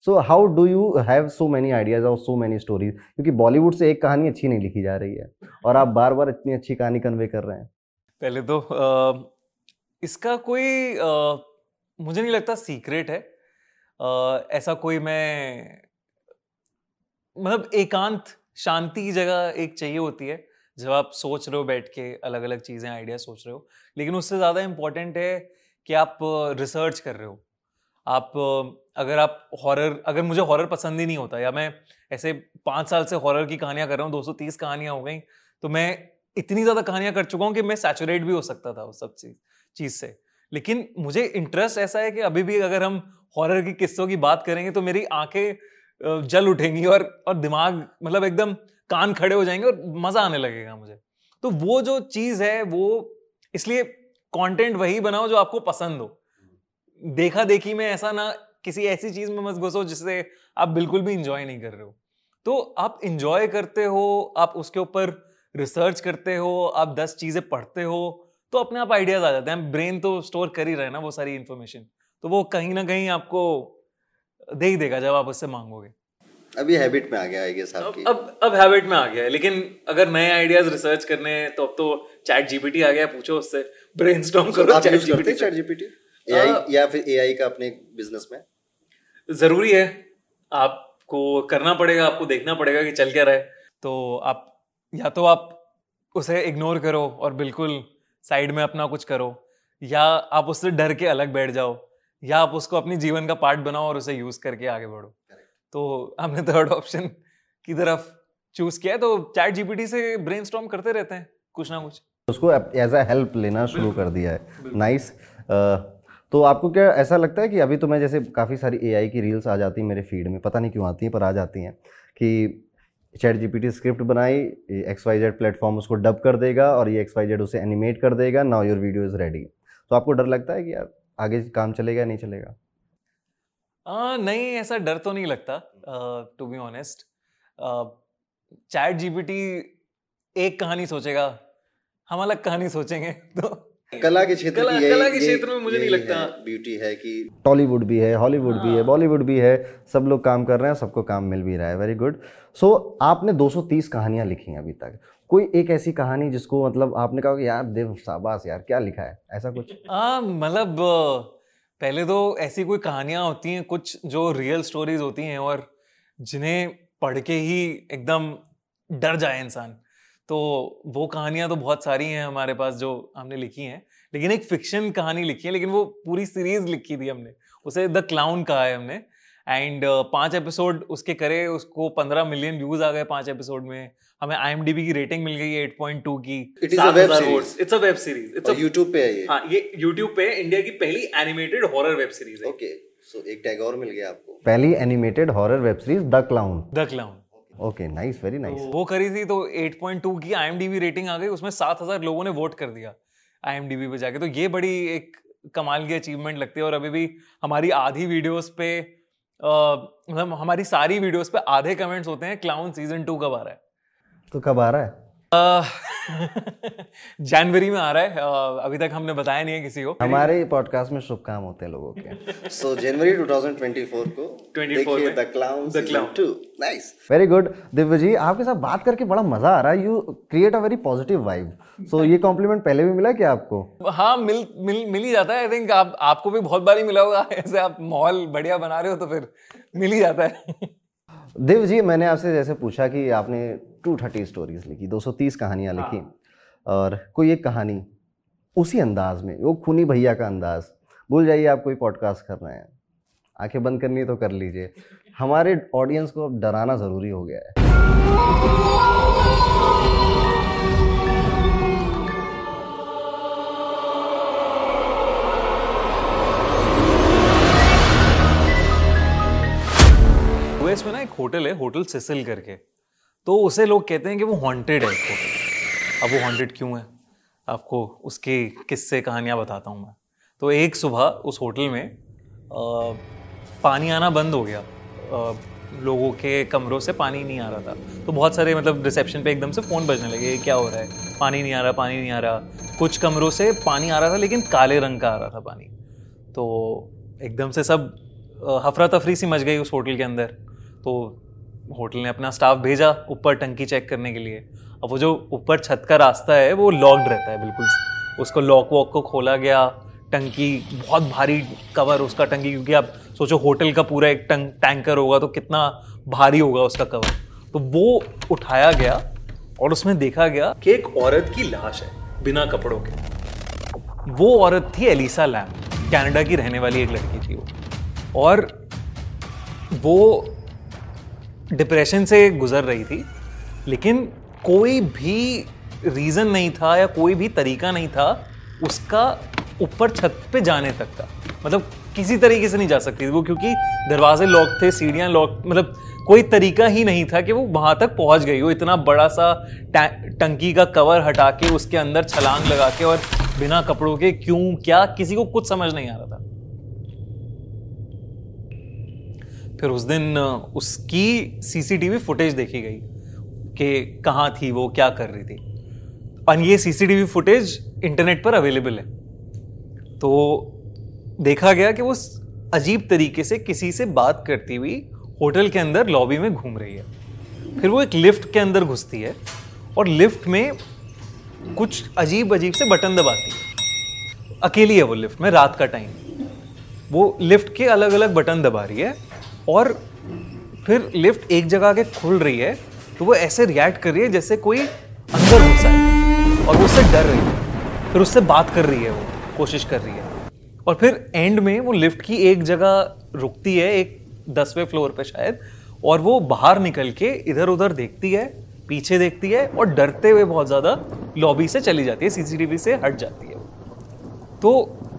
So how do you have so many ideas और सो मैनी स्टोरीज क्योंकि बॉलीवुड से एक कहानी अच्छी नहीं लिखी जा रही है। और आप बार बार इतनी अच्छी कहानी कन्वे कर रहे हैं। पहले तो आ, इसका कोई आ, मुझे नहीं लगता सीक्रेट है। आ, ऐसा कोई मैं मतलब एकांत शांति की जगह एक चाहिए होती है, जब आप सोच रहे हो बैठ के अलग अलग चीज़ें, आइडिया सोच रहे हो। लेकिन उससे ज़्यादा इम्पोर्टेंट है कि आप रिसर्च कर रहे हो। आप अगर आप हॉरर अगर मुझे हॉरर पसंद ही नहीं होता, या मैं ऐसे पाँच साल से हॉरर की कहानियाँ कर रहा हूँ 230 कहानियाँ हो गई तो मैं इतनी ज़्यादा कहानियाँ कर चुका हूँ कि मैं सैचुरेट भी हो सकता था उस सब चीज़ चीज़ से। लेकिन मुझे इंटरेस्ट ऐसा है कि अभी भी अगर हम हॉरर की किस्सों की बात करेंगे तो मेरी आँखें जल उठेंगी और और दिमाग मतलब एकदम कान खड़े हो जाएँगे और मज़ा आने लगेगा मुझे। तो वो जो चीज़ है, वो इसलिए कंटेंट वही बनाओ जो आपको पसंद हो। देखा देखी में ऐसा ना किसी ऐसी चीज़ में मत घुसो जिससे आप बिल्कुल भी इंजॉय नहीं कर रहे हो। तो आप इंजॉय करते हो, आप उसके ऊपर रिसर्च करते हो, आप दस चीज़ें पढ़ते हो तो अपने आप आइडियाज़ आ जाते हैं। ब्रेन तो स्टोर कर ही रहे ना वो सारी इन्फॉर्मेशन तो वो कहीं ना कहीं आपको दे ही देगा जब आप उससे मांगोगे। अभी हैबिट में आ गया है आपकी। अब अब हैबिट में आ गया है लेकिन अगर नए आइडियाज़ रिसर्च करने हैं तो अब तो चैट जीपीटी आ गया पूछो उससे। ब्रेनस्टॉर्म करो chat GPT chat GPT AI या फिर एआई का अपने बिज़नेस में? ज़रूरी है। आपको करना पड़ेगा आपको देखना पड़ेगा कि चल क्या रहा है। तो आप या तो आप उसे इग्नोर करो और बिल्कुल साइड में अपना कुछ करो या आप उससे डर के अलग बैठ जाओ। या आप उसको अपनी जीवन का पार्ट बनाओ और उसे यूज़ करके आगे बढ़ो। तो हमने थर्ड ऑप्शन की तरफ़ चूज़ किया तो चैट जीपीटी से ब्रेन करते रहते हैं कुछ ना कुछ। उसको एज अ हेल्प लेना शुरू कर दिया है। नाइस तो आपको क्या ऐसा लगता है कि अभी तो मैं जैसे काफ़ी सारी एआई की रील्स आ जाती हैं मेरे फ़ीड में पता नहीं क्यों आती हैं पर आ जाती हैं कि चैट जीपीटी स्क्रिप्ट बनाई एक्स वाई जेड प्लेटफॉर्म उसको डब कर देगा और ये एक्स वाई जेड उसे एनिमेट कर देगा now your video is ready तो आपको डर लगता है कि यार आगे काम चलेगा नहीं चलेगा? आ, नहीं ऐसा डर तो नहीं लगता to be honest chat GPT एक कहानी सोचेगा हम अलग कहानी सोचेंगे तो कला के क्षेत्र कला, की कला के क्षेत्र में मुझे नहीं लगता। ब्यूटी है कि टॉलीवुड भी है हॉलीवुड भी है बॉलीवुड हाँ। भी है सब लोग काम कर रहे हैं सबको काम मिल भी रहा है वेरी गुड सो आपने 230 कहानियाँ लिखी हैं अभी तक। कोई एक ऐसी कहानी जिसको मतलब आपने कहा कि यार देव शाबाश यार, क्या लिखा है? ऐसा कुछ? मतलब पहले तो ऐसी कोई कहानियाँ होती हैं, कुछ जो रियल स्टोरीज होती हैं और जिन्हें पढ़ के ही एकदम डर जाए इंसान। तो वो कहानियाँ तो बहुत सारी हैं हमारे पास जो हमने लिखी हैं, लेकिन एक फिक्शन कहानी लिखी है, लेकिन वो पूरी सीरीज़ लिखी थी हमने। उसे द क्लाउन कहा है हमने। एंड uh, पाँच एपिसोड उसके करे उसको पंद्रह मिलियन व्यूज़ आ गए पाँच एपिसोड में। हमें आई की रेटिंग मिल गई एट पॉइंट टू की। It's a web series it's YouTube पे है ये। हाँ ये यूट्यूब पे इंडिया की पहली एनिमेटेड हॉरर वेब सीरीज़ है। ओके सो एक टैग और मिल गया आपको। पहली animated horror web series the clown the clown okay nice very nice वो करी थी तो 8.2 की आईएमडीबी रेटिंग आ गई उसमें 7000 लोगों ने वोट कर दिया आईएमडीबी पे जाके। तो ये बड़ी एक कमाल की अचीवमेंट लगती है और अभी भी हमारी आधी वीडियोस पे मतलब हमारी सारी वीडियोस पे आधे कमेंट्स होते हैं क्लाउन सीज़न टू कब आ रहा है? तो कब आ रहा है? जनवरी में आ रहा है अभी तक हमने बताया नहीं है किसी को। हमारे पॉडकास्ट में शुभ काम होते हैं लोगों के। सो जनवरी 2024 को 24 the clown the clown 2 nice very good Divya ji आपके साथ बात करके बड़ा मज़ा आ रहा है। You create a very positive vibe so ये कॉम्प्लीमेंट पहले भी मिला क्या आपको? हाँ मिल मिल मिल ही जाता है आई थिंक आप आपको भी बहुत बार ही मिला होगा। ऐसे आप माहौल बढ़िया बना रहे हो तो फिर मिल ही जाता है। देव जी मैंने आपसे जैसे पूछा कि आपने टू थर्टी स्टोरीज लिखी दो सौ तीस कहानियाँ हाँ। लिखी और कोई एक कहानी उसी अंदाज में वो खूनी भैया का अंदाज भूल जाइए आप कोई पॉडकास्ट कर रहे हैं आँखें बंद करनी है तो कर लीजिए हमारे ऑडियंस को अब डराना ज़रूरी हो गया है यूएस में ना एक होटल है होटल सिसिल करके। तो उसे लोग कहते हैं कि वो हॉन्टेड है अब वो हॉन्टेड क्यों है? आपको उसके किस्से कहानियाँ बताता हूँ मैं। तो एक सुबह उस होटल में आ, पानी आना बंद हो गया। आ, लोगों के कमरों से पानी नहीं आ रहा था। तो बहुत सारे मतलब रिसेप्शन पे एकदम से फ़ोन बजने लगे क्या हो रहा है? पानी नहीं आ रहा पानी नहीं आ रहा। कुछ कमरों से पानी आ रहा था लेकिन काले रंग का आ रहा था पानी। तो एकदम से सब हफरा तफरी सी मच गई उस होटल के अंदर। तो होटल ने अपना स्टाफ भेजा ऊपर टंकी चेक करने के लिए। अब वो जो ऊपर छत का रास्ता है, वो लॉक्ड रहता है बिल्कुल उसको लॉक वॉक को खोला गया, टंकी बहुत भारी कवर उसका टंकी, क्योंकि आप सोचो होटल का पूरा एक टंक टैंकर होगा तो कितना भारी होगा उसका कवर तो वो उठाया गया और उसमें देखा गया कि एक औरत की लाश है, बिना कपड़ों के। वो औरत थी एलिसा लैम कनाडा की रहने वाली एक लड़की थी वो। और वो डिप्रेशन से गुजर रही थी, लेकिन कोई भी रीज़न नहीं था या कोई भी तरीका नहीं था, उसका ऊपर छत पे जाने तक का मतलब किसी तरीके से नहीं जा सकती थी वो, क्योंकि दरवाजे लॉक थे, सीढ़ियाँ लॉक मतलब कोई तरीका ही नहीं था कि वो वहाँ तक पहुँच गई हो, इतना बड़ा सा टंकी का कवर हटा के, उसके अंदर छलांग लगा के और बिना कपड़ों के क्यों, क्या, किसी को कुछ समझ नहीं आ रहा था। फिर उस दिन उसकी सीसीटीवी फुटेज देखी गई कि कहाँ थी वो, क्या कर रही थी। और ये सीसीटीवी फुटेज इंटरनेट पर अवेलेबल है। तो देखा गया कि वो अजीब तरीके से किसी से बात करती हुई होटल के अंदर लॉबी में घूम रही है। फिर वो एक लिफ्ट के अंदर घुसती है और लिफ्ट में कुछ अजीब अजीब से बटन दबाती है। अकेली है वो लिफ्ट में, रात का टाइम वो लिफ्ट के अलग अलग बटन दबा रही है। और फिर लिफ्ट एक जगह के खुल रही है तो वो ऐसे रिएक्ट कर रही है जैसे कोई अंदर घुसा है और वो उससे डर रही है। फिर उससे बात कर रही है वो, कोशिश कर रही है। और फिर एंड में वो लिफ्ट की एक जगह रुकती है, एक दसवें फ्लोर पे शायद, और वो बाहर निकल के इधर उधर देखती है, पीछे देखती है और डरते हुए बहुत ज़्यादा लॉबी से चली जाती है सीसीटीवी से हट जाती है तो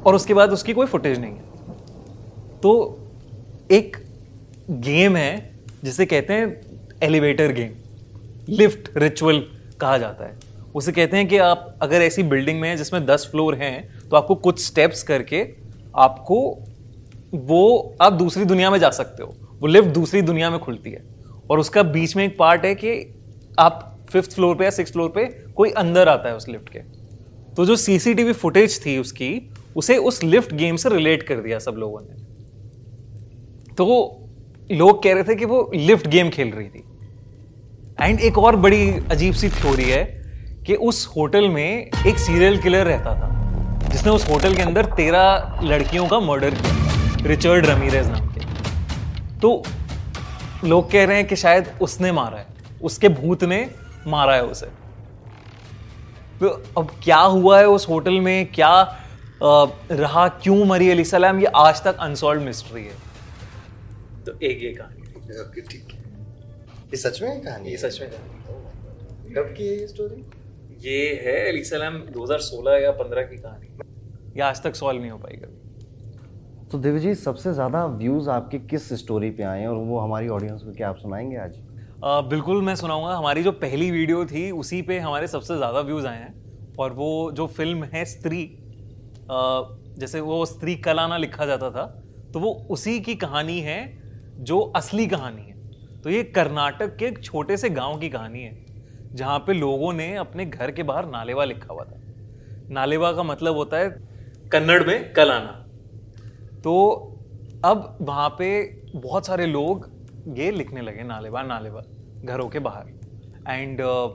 और उसके बाद उसकी कोई फुटेज नहीं है। तो एक गेम है, जिसे कहते हैं एलिवेटर गेम लिफ्ट रिचुअल कहा जाता है। उसे कहते हैं कि आप अगर ऐसी बिल्डिंग में है जिसमें दस फ्लोर हैं तो आपको कुछ स्टेप्स करके आपको वो आप दूसरी दुनिया में जा सकते हो। वो लिफ्ट दूसरी दुनिया में खुलती है। और उसका बीच में एक पार्ट है कि आप फिफ्थ फ्लोर पे या सिक्स फ्लोर पे कोई अंदर आता है उस लिफ्ट के। तो जो सीसीटीवी फुटेज थी उसकी, उसे उस लिफ्ट गेम से रिलेट कर दिया सब लोगों ने। तो लोग कह रहे थे कि वो लिफ्ट गेम खेल रही थी। एंड एक और बड़ी अजीब सी थ्योरी है कि उस होटल में एक सीरियल किलर रहता था जिसने उस होटल के अंदर तेरह लड़कियों का मर्डर किया रिचर्ड रमीरेज नाम के। तो लोग कह रहे हैं कि शायद उसने मारा है उसके भूत ने मारा है उसे। तो अब क्या हुआ है उस होटल में क्या आ, रहा क्यों मरी अली सलाम ये आज तक अनसॉल्व मिस्ट्री है। तो एक ये कहानी ठीक है। ये सच में कहानी ये सच में कहानी कब की है ये स्टोरी ये है अली सलाम 2016 या 15 की कहानी। ये आज तक सॉल्व नहीं हो पाई कभी। तो देव जी सबसे ज़्यादा व्यूज़ आपके किस स्टोरी पे आए हैं और वो हमारी ऑडियंस को क्या आप सुनाएँगे आज? आ, बिल्कुल मैं सुनाऊँगा। हमारी जो पहली वीडियो थी उसी पे हमारे सबसे ज़्यादा व्यूज़ आए हैं। और वो जो फ़िल्म है स्त्री आ, जैसे वो स्त्री कलाना लिखा जाता था तो वो उसी की कहानी है जो असली कहानी है। तो ये कर्नाटक के एक छोटे से गाँव की कहानी है जहाँ पे लोगों ने अपने घर के बाहर नालेवा लिखा हुआ था। नालेवा का मतलब होता है कन्नड़ में कल आना। तो अब वहाँ पे बहुत सारे लोग ये लिखने लगे नालेवा नालेवा घरों के बाहर। एंड uh,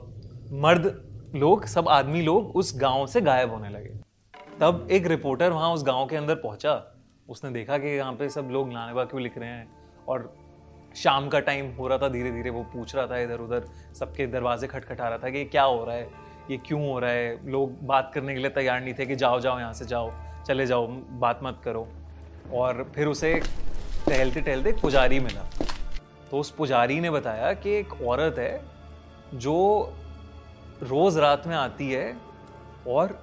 मर्द लोग सब आदमी लोग उस गाँव से गायब होने लगे। तब एक रिपोर्टर वहाँ उस गाँव के अंदर पहुँचा। उसने देखा कि यहाँ पे सब लोग नालेवा क्यों लिख रहे हैं? और शाम का टाइम हो रहा था धीरे धीरे वो पूछ रहा था इधर उधर सबके दरवाजे खटखटा रहा था कि क्या हो रहा है, ये क्यों हो रहा है? लोग बात करने के लिए तैयार नहीं थे कि जाओ जाओ, यहाँ से जाओ, चले जाओ, बात मत करो। और फिर उसे टहलते टहलते पुजारी मिला। तो उस पुजारी ने बताया कि एक औरत है जो रोज़ रात में आती है और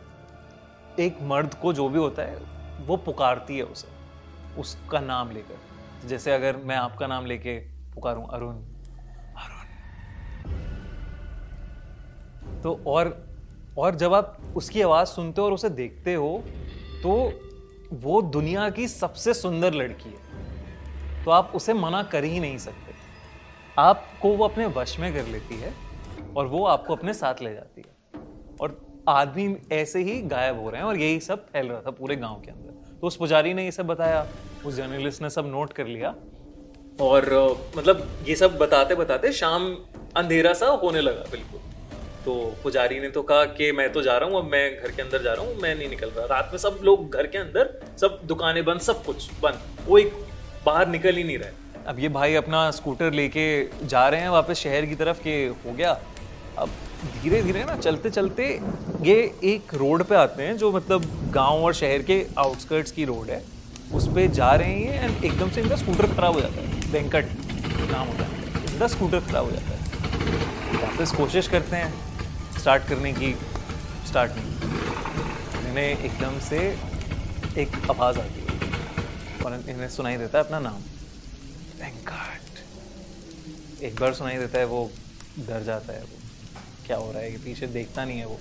एक मर्द को जो भी होता है, वो पुकारती है उसे, उसका नाम लेकर। जैसे अगर मैं आपका नाम लेके पुकारूं अरुण। अरुण। तो और और जब आप उसकी आवाज़ सुनते हो और उसे देखते हो तो वो दुनिया की सबसे सुंदर लड़की है। तो आप उसे मना कर ही नहीं सकते। आपको वो अपने वश में कर लेती है और वो आपको अपने साथ ले जाती है। और आदमी ऐसे ही गायब हो रहे हैं और यही सब फैल रहा था पूरे गाँव के अंदर। तो उस पुजारी ने ये सब बताया उस जर्नलिस्ट ने सब नोट कर लिया। और मतलब ये सब बताते बताते शाम अंधेरा सा होने लगा बिल्कुल। तो पुजारी ने तो कहा कि मैं तो जा रहा हूँ अब मैं घर के अंदर जा रहा हूँ मैं नहीं निकल रहा। रात में सब लोग घर के अंदर सब दुकानें बंद सब कुछ बंद। कोई बाहर निकल ही नहीं रहे। अब ये भाई अपना स्कूटर लेके जा रहे हैं वापस शहर की तरफ़ के हो गया। अब धीरे धीरे ना चलते चलते ये एक रोड पे आते हैं, जो मतलब गाँव और शहर के आउटस्कर्ट्स की रोड है। उस पर जा रहे हैं एंड एकदम से इनका स्कूटर खराब हो जाता है। वेंकट नाम होता है। इनका स्कूटर खराब हो जाता है। वापस कोशिश करते हैं। स्टार्ट करने की स्टार्ट नहीं। मैंने एकदम से एक आवाज़ आती है। और इन्हें सुनाई देता है अपना नाम। वेंकट एक बार सुनाई देता है, वो डर जाता है। वो क्या हो रहा है पीछे देखता नहीं है वो।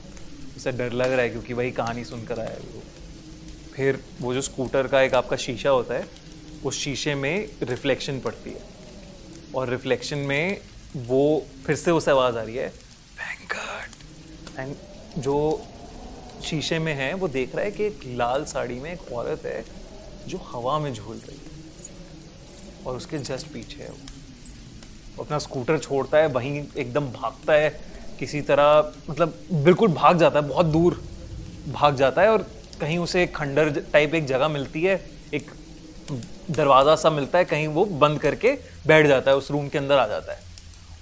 उसे डर लग रहा है क्योंकि वही कहानी सुनकर आया है वो। फिर वो जो स्कूटर का एक आपका शीशा होता है, उस शीशे में रिफ्लेक्शन पड़ती है। और रिफ्लेक्शन में वो फिर से उसे आवाज़ आ रही है एंड जो शीशे में है, वो देख रहा है कि एक लाल साड़ी में एक औरत है, जो हवा में झूल रही है। और उसके जस्ट पीछे है वो अपना स्कूटर छोड़ता है, वहीं एकदम भागता है किसी तरह मतलब बिल्कुल भाग जाता है, बहुत दूर भाग जाता है और कहीं उसे एक खंडर टाइप एक जगह मिलती है, एक दरवाज़ा सा मिलता है, कहीं वो बंद करके बैठ जाता है, उस रूम के अंदर आ जाता है।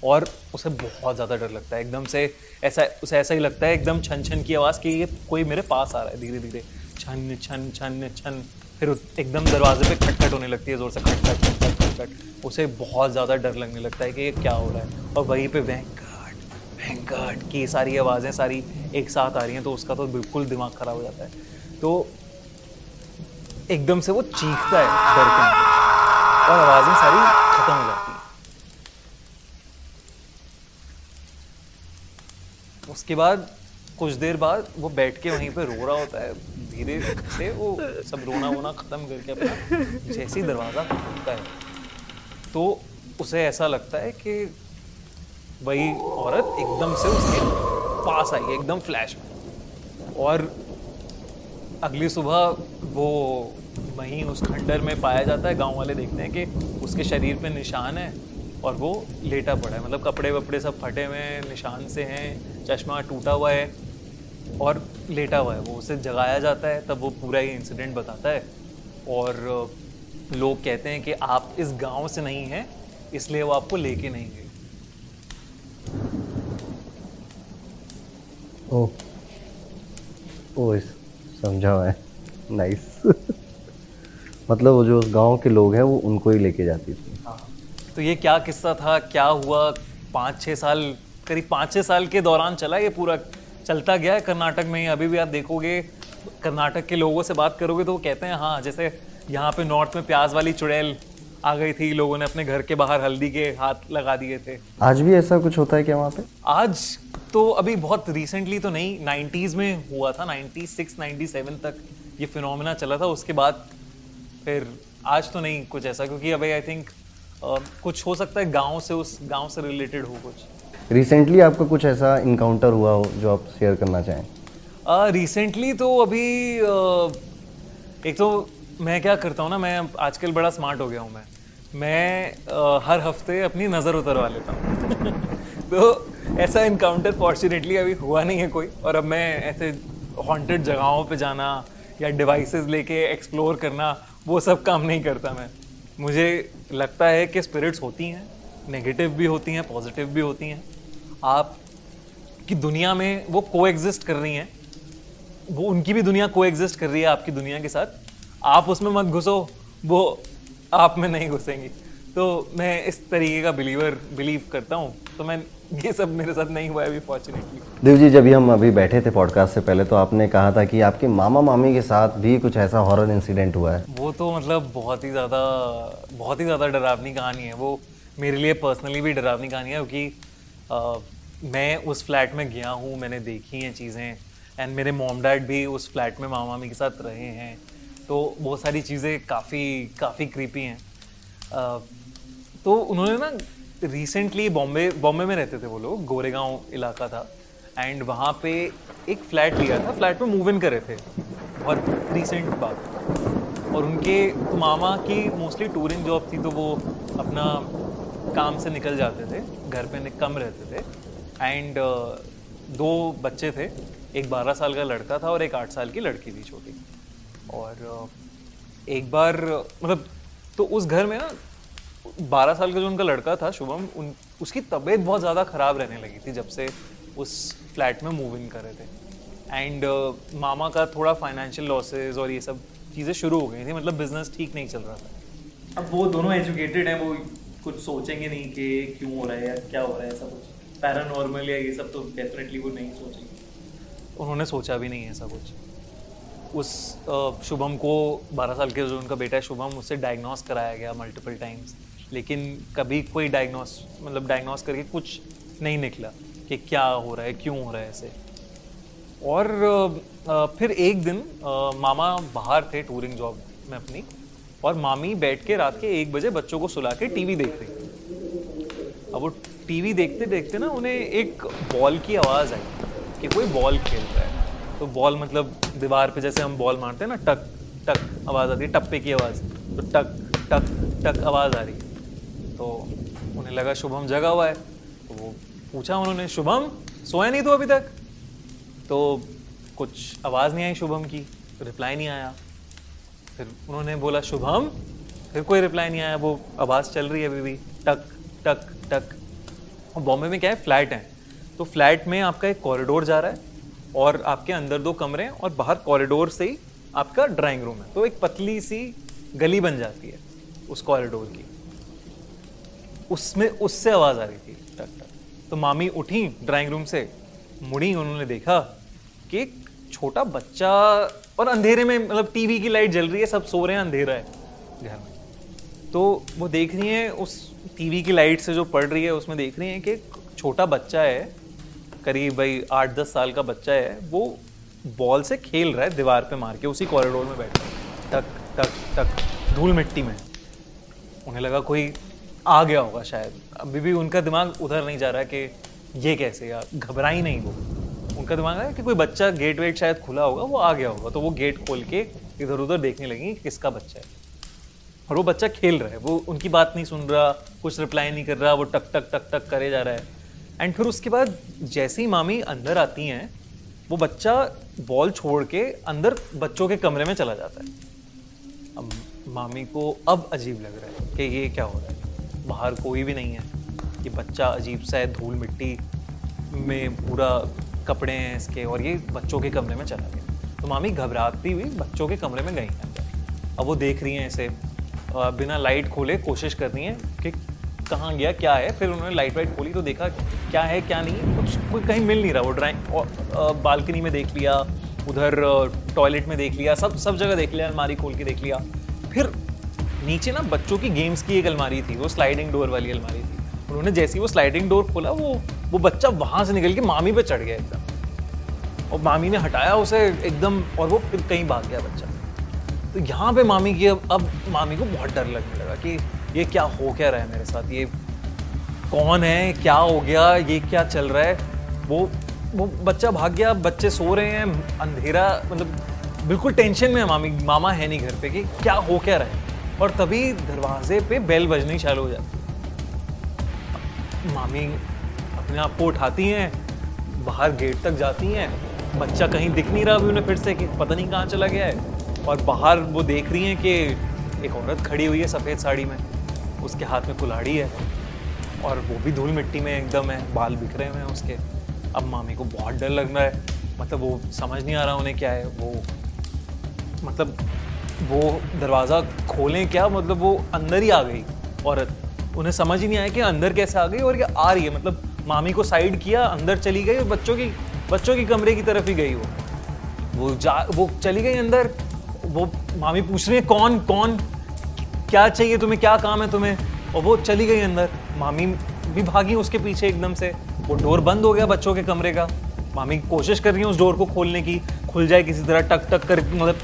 और उसे बहुत ज़्यादा डर लगता है, एकदम से ऐसा, उसे ऐसा ही लगता है, एकदम छन छन की आवाज़ कि ये कोई मेरे पास आ रहा है धीरे धीरे छन छन छन छन, फिर एकदम दरवाजे पे खटखट होने लगती है, ज़ोर से खटखट खटखट खटखट, उसे बहुत ज़्यादा डर लगने लगता है कि ये क्या हो रहा है, और वहीं पे वेंकट वेंकट की सारी आवाज़ें सारी एक साथ आ रही हैं तो उसका तो बिल्कुल दिमाग ख़राब हो जाता है। तो एकदम से वो चीखता है डर के और आवाज़ें सारी खत्म हो जाती हैं। उसके बाद कुछ देर बाद वो बैठ के वहीं पे रो रहा होता है, धीरे से वो सब रोना वोना ख़त्म करके अपना जैसे ही दरवाज़ा खोलता है। तो उसे ऐसा लगता है कि वही औरत एकदम से उसके पास आई, एकदम फ्लैश में। और अगली सुबह वो वहीं उस खंडर में पाया जाता है, गाँव वाले देखते हैं कि उसके शरीर पे निशान है और वो लेटा पड़ा है। मतलब कपड़े वपड़े सब फटे हुए हैं, निशान से हैं, चश्मा टूटा हुआ है और लेटा हुआ है। वो उसे जगाया जाता है, तब वो पूरा ये इंसिडेंट बताता है। और लोग कहते हैं कि आप इस गाँव से नहीं हैं, इसलिए वो आपको लेके नहीं गए। ओ ओ इस समझा मैं। नाइस मतलब वो जो उस गाँव के लोग हैं, वो उनको ही लेके जाती थी। हाँ। तो ये क्या किस्सा था? क्या हुआ? पाँच छः साल, करीब पाँच छः साल के दौरान चला ये पूरा? चलता गया है कर्नाटक में अभी भी आप देखोगे, कर्नाटक के लोगों से बात करोगे तो वो कहते हैं हाँ जैसे यहाँ पे नॉर्थ में प्याज वाली चुड़ैल आ गई थी लोगों ने अपने घर के बाहर हल्दी के हाथ लगा दिए थे। आज भी ऐसा कुछ होता है क्या वहाँ पे? आज तो अभी बहुत रिसेंटली तो नहीं नाइन्टीज में हुआ था 96 97 तक ये फिनोमिना चला था उसके बाद फिर आज तो नहीं कुछ ऐसा क्योंकि अभी आई थिंक कुछ हो सकता है गाँव से उस गाँव से रिलेटेड हो कुछ। रिसेंटली आपका कुछ ऐसा इनकाउंटर हुआ हो जो आप शेयर करना चाहें? रिसेंटली uh, तो अभी uh, एक तो मैं क्या करता हूँ ना मैं आजकल बड़ा स्मार्ट हो गया हूँ मैं। मैं uh, हर हफ़्ते अपनी नज़र उतरवा लेता हूँ। तो ऐसा इनकाउंटर फॉर्चुनेटली अभी हुआ नहीं है कोई और अब मैं ऐसे हॉन्टेड जगहों पे जाना या डिवाइसेस लेके एक्सप्लोर करना वो सब काम नहीं करता मैं। मुझे लगता है कि स्पिरिट्स होती हैं नेगेटिव भी होती हैं पॉजिटिव भी होती हैं। आप की दुनिया में वो को कर रही हैं वो उनकी भी दुनिया को कर रही है आपकी दुनिया के साथ आप उसमें मत घुसो वो आप में नहीं घुसेंगी। तो मैं इस तरीके का बिलीवर बिलीव करता हूँ। तो मैं ये सब मेरे साथ नहीं हुआ है अभी फॉर्चुनेटली देव जी जब हम अभी बैठे थे पॉडकास्ट से पहले तो आपने कहा था कि आपके मामा मामी के साथ भी कुछ ऐसा हॉरर इंसिडेंट हुआ है। वो तो मतलब बहुत ही ज़्यादा बहुत ही ज़्यादा डरावनी कहानी है। वो मेरे लिए पर्सनली भी डरावनी कहानी है क्योंकि मैं उस फ्लैट में गया हूँ मैंने देखी हैं चीज़ें एंड मेरे मोम डैड भी उस फ्लैट में मामा मामी के साथ रहे हैं। तो वो सारी चीज़ें काफ़ी काफ़ी क्रीपी हैं। तो उन्होंने ना रिसेंटली बॉम्बे बॉम्बे में रहते थे वो लोग, गोरेगांव इलाका था। एंड वहाँ पे एक फ्लैट लिया था फ्लैट में मूव इन करे थे। बहुत रिसेंट बात। और उनके मामा की मोस्टली टूरिंग जॉब थी तो वो अपना काम से निकल जाते थे, घर पे कम रहते थे। एंड दो बच्चे थे, एक बारह साल का लड़का था और एक आठ साल की लड़की थी छोटी। और एक बार मतलब तो उस घर में ना बारह साल का जो उनका लड़का था शुभम उन उसकी तबीयत बहुत ज़्यादा ख़राब रहने लगी थी जब से उस फ्लैट में मूव इन कर रहे थे। एंड uh, मामा का थोड़ा फाइनेंशियल लॉसेज और ये सब चीज़ें शुरू हो गई थी मतलब बिज़नेस ठीक नहीं चल रहा था। अब वो दोनों एजुकेटेड हैं वो कुछ सोचेंगे नहीं कि क्यों हो रहा है या क्या हो रहा है सब कुछ। पैरानॉर्मल या ये सब तो डेफिनेटली वो नहीं सोचेंगे। उन्होंने सोचा भी नहीं है ऐसा कुछ। उस शुभम को 12 साल के जो उनका बेटा है शुभम उससे डायग्नोस कराया गया मल्टीपल टाइम्स लेकिन कभी कोई डायग्नोस मतलब डायग्नोस करके कुछ नहीं निकला कि क्या हो रहा है, क्यों हो रहा है ऐसे। और फिर एक दिन मामा बाहर थे टूरिंग जॉब में अपनी, और मामी बैठ के रात के एक बजे बच्चों को सुला के टीवी देख रही अब वो टीवी देखते देखते ना उन्हें एक बॉल की आवाज़ आई कि कोई बॉल खेल रहा है। तो बॉल मतलब दीवार पे जैसे हम बॉल मारते हैं ना, टक टक, आवाज़ आती है, टप्पे की आवाज़। तो टक टक टक आवाज़ आ रही है। तो उन्हें लगा शुभम जगा हुआ है। तो वो पूछा उन्होंने, शुभम, सोया नहीं तो अभी तक? तो कुछ आवाज़ नहीं आई शुभम की, रिप्लाई नहीं आया। फिर उन्होंने बोला, शुभम, फिर कोई रिप्लाई नहीं आया, वो आवाज़ चल रही है अभी भी। टक टक टक। और बॉम्बे में क्या है, फ्लैट है। तो फ्लैट में आपका एक कॉरिडोर जा रहा है। और आपके अंदर दो कमरे हैं और बाहर कॉरिडोर से ही आपका ड्राइंग रूम है। तो एक पतली सी गली बन जाती है उस कॉरिडोर की। उसमें उससे आवाज़ आ रही थी। टक टक। तो मामी उठी ड्राइंग रूम से। मुड़ी उन्होंने देखा कि एक छोटा बच्चा और अंधेरे में मतलब टीवी की लाइट जल रही है, सब सो रहे हैं, अंधेरा है घर में। तो वो देख रही हैं, उस टीवी की लाइट से जो पड़ रही है, उसमें देख रही हैं कि एक छोटा बच्चा है करीब भाई आठ दस साल का बच्चा है, वो बॉल से खेल रहा है दीवार पे मार के, उसी कॉरिडोर में बैठा टक टक टक, धूल मिट्टी में। उन्हें लगा कोई आ गया होगा शायद। अभी भी उनका दिमाग उधर नहीं जा रहा है कि ये कैसे या घबराई नहीं वो। उनका दिमाग है कि कोई बच्चा गेट वेट शायद खुला होगा, वो आ गया होगा। तो वो गेट खोल के इधर उधर देखने लगी किसका बच्चा है। और वो बच्चा खेल रहा है, वो उनकी बात नहीं सुन रहा, कुछ रिप्लाई नहीं कर रहा, वो टक टक टक टक करे जा रहा है। एंड फिर उसके बाद जैसे ही मामी अंदर आती हैं, वो बच्चा बॉल छोड़ के अंदर बच्चों के कमरे में चला जाता है। अब मामी को अब अजीब लग रहा है कि ये क्या हो रहा है? बाहर कोई भी नहीं है। ये बच्चा अजीब सा है, धूल मिट्टी में पूरा कपड़े हैं इसके और ये बच्चों के कमरे में चला गया। तो मामी घबराती हुई बच्चों के कमरे में गई हैं अब वो देख रही हैं इसे। बिना लाइट खोले कोशिश कर रही हैं कि कहाँ गया, क्या है? फिर उन्होंने लाइट वाइट खोली तो देखा है, क्या नहीं, कुछ कोई कहीं मिल नहीं रहा, वो ड्राइंग बालकनी में देख लिया, उधर टॉयलेट में देख लिया, सब सब जगह देख लिया, अलमारी खोल के देख लिया। फिर नीचे ना बच्चों की गेम्स की एक अलमारी थी, वो स्लाइडिंग डोर वाली अलमारी थी। उन्होंने जैसे ही वो स्लाइडिंग डोर खोला, वो वो बच्चा वहाँ से निकल के मामी पे चढ़ गया एकदम। और मामी ने हटाया उसे एकदम, और वो फिर कहीं भाग गया बच्चा। तो यहाँ पे मामी की, अब अब मामी को बहुत डर लगने लगा कि ये क्या हो क्या रहा है मेरे साथ, ये कौन है? क्या हो गया? ये क्या चल रहा है? वो वो बच्चा भाग गया, बच्चे सो रहे हैं, अंधेरा मतलब बिल्कुल टेंशन में है मामी, मामा है नहीं घर पे कि क्या हो क्या रहा है? और तभी दरवाजे पे बेल बजनी चालू हो जाती मामी अपने आप को उठाती हैं, बाहर गेट तक जाती हैं। बच्चा कहीं दिख नहीं रहा अभी उन्हें फिर से कि पता नहीं कहाँ चला गया है। और बाहर वो देख रही हैं कि एक औरत खड़ी हुई है सफ़ेद साड़ी में, उसके हाथ में कुल्हाड़ी है। और वो भी धूल मिट्टी में एकदम है, बाल बिखरे हुए हैं उसके। अब मामी को बहुत डर लग रहा है। मतलब वो समझ नहीं आ रहा उन्हें क्या है। वो मतलब वो दरवाज़ा खोलें क्या? मतलब वो अंदर ही आ गई औरत। उन्हें समझ ही नहीं आया कि अंदर कैसे आ गई और ये आ रही है। मतलब मामी को साइड किया, अंदर चली गई और बच्चों की बच्चों की कमरे की तरफ़ ही गई वो। वो जा, वो चली गई अंदर। वो मामी पूछ रही है, कौन कौन? क्या चाहिए तुम्हें? क्या काम है तुम्हें? और वो चली गई अंदर। मामी भी भागी उसके पीछे एकदम से। वो डोर बंद हो गया बच्चों के कमरे का। मामी कोशिश कर रही है उस डोर को खोलने की। खुल जाए किसी तरह, टक टक कर मतलब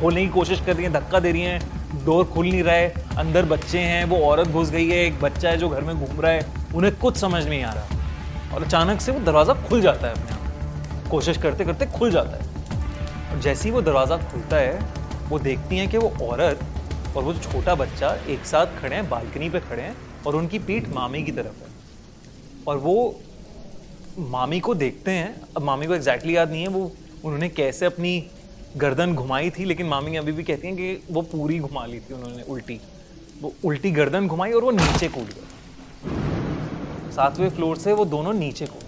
खोलने की कोशिश कर रही है, धक्का दे रही हैं। डोर खुल नहीं रहा है। अंदर बच्चे हैं, वो औरत घुस गई है, एक बच्चा है जो घर में घूम रहा है। उन्हें कुछ समझ नहीं आ रहा। और अचानक से वो दरवाज़ा खुल जाता है अपने आप। कोशिश करते करते खुल जाता है। और जैसे ही वो दरवाज़ा खुलता है, वो देखती हैं कि वो औरत और वो जो छोटा बच्चा एक साथ खड़े हैं, बालकनी पे खड़े हैं और उनकी पीठ मामी की तरफ़ है। और वो मामी को देखते हैं। अब मामी को एग्जैक्टली याद नहीं है, वो उन्होंने कैसे अपनी गर्दन घुमाई थी, लेकिन मामी अभी भी कहती हैं कि वो पूरी घुमा ली थी उन्होंने, उल्टी। वो उल्टी गर्दन घुमाई और वो नीचे कूद गए। सातवें फ्लोर से वो दोनों नीचे कूद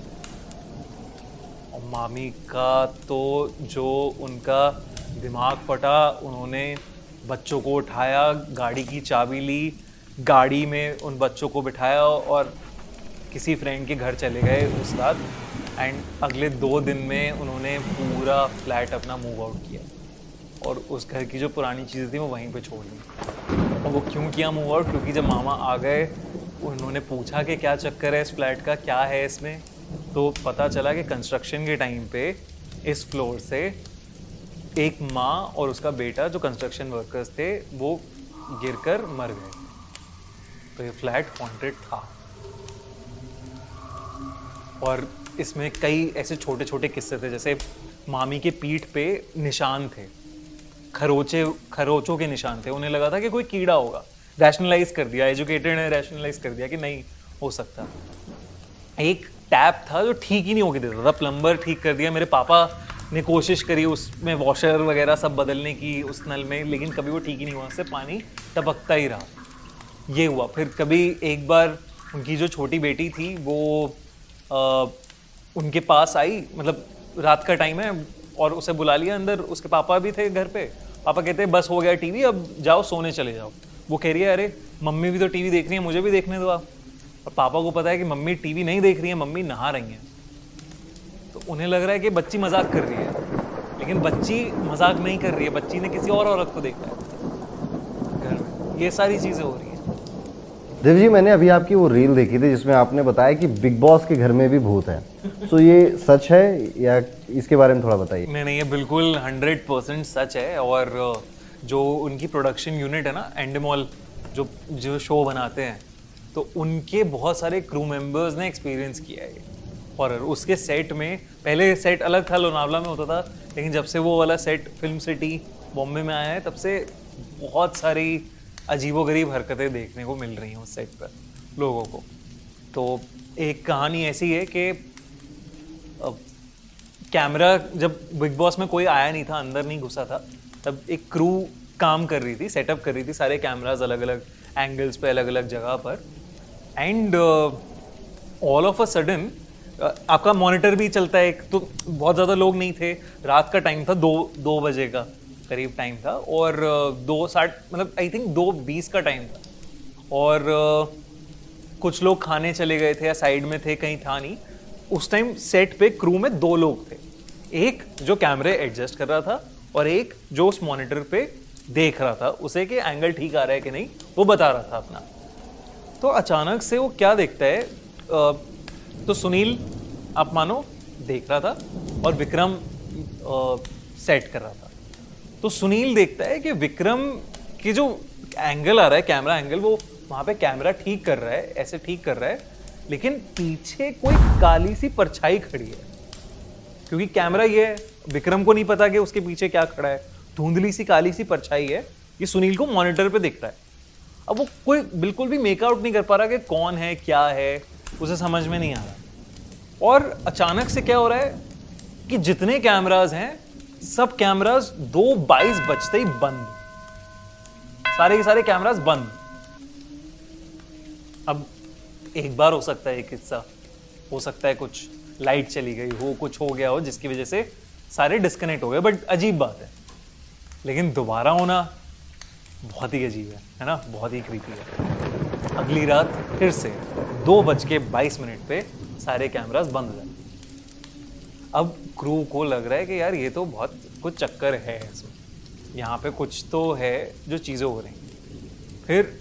और मामी का तो जो उनका दिमाग फटा, उन्होंने बच्चों को उठाया, गाड़ी की चाबी ली गाड़ी में उन बच्चों को बिठाया और किसी फ्रेंड के घर चले गए उस रात एंड अगले दो दिन में उन्होंने पूरा फ्लैट अपना मूव आउट किया। और उस घर की जो पुरानी चीज़ें थी, वो वहीं पे छोड़ दी। और वो क्यों किया मूव आउट क्योंकि जब मामा आ गए, उन्होंने पूछा कि क्या चक्कर है इस फ्लैट का, क्या है इसमें? तो पता चला कि कंस्ट्रक्शन के टाइम पे इस फ्लोर से एक माँ और उसका बेटा, जो कंस्ट्रक्शन वर्कर्स थे, वो गिरकर मर गए। तो ये फ्लैट हॉन्टेड था। और इसमें कई ऐसे छोटे छोटे किस्से थे, जैसे मामी के पीठ पे निशान थे। खरोचे, खरोचों के निशान थे। उन्हें लगा था कि कोई कीड़ा होगा। रैशनलाइज कर दिया एजुकेटेड ने रैशनलाइज कर दिया कि नहीं हो सकता। एक टैप था जो ठीक ही नहीं होके देता था। प्लम्बर ठीक कर दिया। मेरे पापा ने कोशिश करी उसमें वॉशर वगैरह सब बदलने की उस नल में, लेकिन कभी वो ठीक ही नहीं हुआ। उससे पानी टपकता ही रहा। ये हुआ। फिर कभी एक बार उनकी जो छोटी बेटी थी वो आ, उनके पास आई मतलब रात का टाइम है और उसे बुला लिया अंदर। उसके पापा भी थे घर पे। पापा कहते बस हो गया टीवी अब जाओ सोने चले जाओ। वो कह रही है अरे मम्मी भी तो टीवी देख रही है मुझे भी देखने दो आप। और पापा को पता है कि मम्मी टीवी नहीं देख रही है मम्मी नहा रही हैं। तो उन्हें लग रहा है कि बच्ची मज़ाक कर रही है। लेकिन बच्ची मज़ाक नहीं कर रही है बच्ची ने किसी और औरत को देखा है। घर में ये सारी चीज़ें हो रही हैं। देव जी, मैंने अभी आपकी वो रील देखी थी जिसमें आपने बताया कि बिग बॉस के घर में भी भूत है। तो ये सच है या इसके बारे में थोड़ा बताइए? नहीं नहीं, ये बिल्कुल हंड्रेड परसेंट सच है और जो उनकी प्रोडक्शन यूनिट है ना एंडमॉल जो जो शो बनाते हैं तो उनके बहुत सारे क्रू मेंबर्स ने एक्सपीरियंस किया है हॉरर उसके सेट में, पहले सेट अलग था, लोनावला में होता था, लेकिन जब से वो वाला सेट फ़िल्म सिटी बॉम्बे में आया है, तब से बहुत सारी अजीबोगरीब हरकतें देखने को मिल रही हैं उस सेट पर, लोगों को। तो एक कहानी ऐसी है कि कैमरा जब बिग बॉस में कोई आया नहीं था, अंदर नहीं घुसा था, तब एक क्रू काम कर रही थी सेटअप कर रही थी, सारे कैमराज अलग अलग एंगल्स पे अलग अलग जगह पर। And all of a sudden आपका मॉनिटर भी चलता है तो बहुत ज़्यादा लोग नहीं थे, रात का टाइम था दो दो बजे का। करीब टाइम था और दो साठ मतलब आई थिंक दो बीस का टाइम था। और कुछ लोग खाने चले गए थे या साइड में थे, कहीं था नहीं। उस टाइम सेट पे क्रू में दो लोग थे। एक जो कैमरे एडजस्ट कर रहा था और एक जो उस मॉनिटर पे देख रहा था, उसे कि एंगल ठीक आ रहा है कि नहीं, वो बता रहा था अपना। तो अचानक से वो क्या देखता है? तो सुनील, आप मानो, देख रहा था और विक्रम सेट कर रहा था। तो सुनील देखता है कि विक्रम की जो एंगल आ रहा है कैमरा एंगल वो वहाँ पे कैमरा ठीक कर रहा है, ऐसे ठीक कर रहा है, लेकिन पीछे कोई काली सी परछाई खड़ी है। क्योंकि कैमरा ये है, विक्रम को नहीं पता कि उसके पीछे क्या खड़ा है। धुंधली सी काली सी परछाई है, ये सुनील को मॉनिटर पे दिख रहा है। अब वो कोई बिल्कुल भी मेकआउट नहीं कर पा रहा कि कौन है, क्या है, उसे समझ में नहीं आ रहा। और अचानक से क्या हो रहा है कि जितने कैमराज हैं सब कैमरास दो बाईस बजते ही बंद। सारे के सारे कैमरास बंद। अब एक बार हो सकता है, एक हिस्सा हो सकता है कुछ लाइट चली गई हो, कुछ हो गया हो, जिसकी वजह से सारे डिस्कनेक्ट हो गए बट अजीब बात है। लेकिन दोबारा होना बहुत ही अजीब है है ना? बहुत ही क्रीपी है। अगली रात फिर से दो बज के बाईस मिनट पे सारे कैमरास बंद हो जाते अब क्रू को लग रहा है कि यार ये तो बहुत कुछ चक्कर है इसमें। यहाँ पे कुछ तो है जो चीज़ें हो रही फिर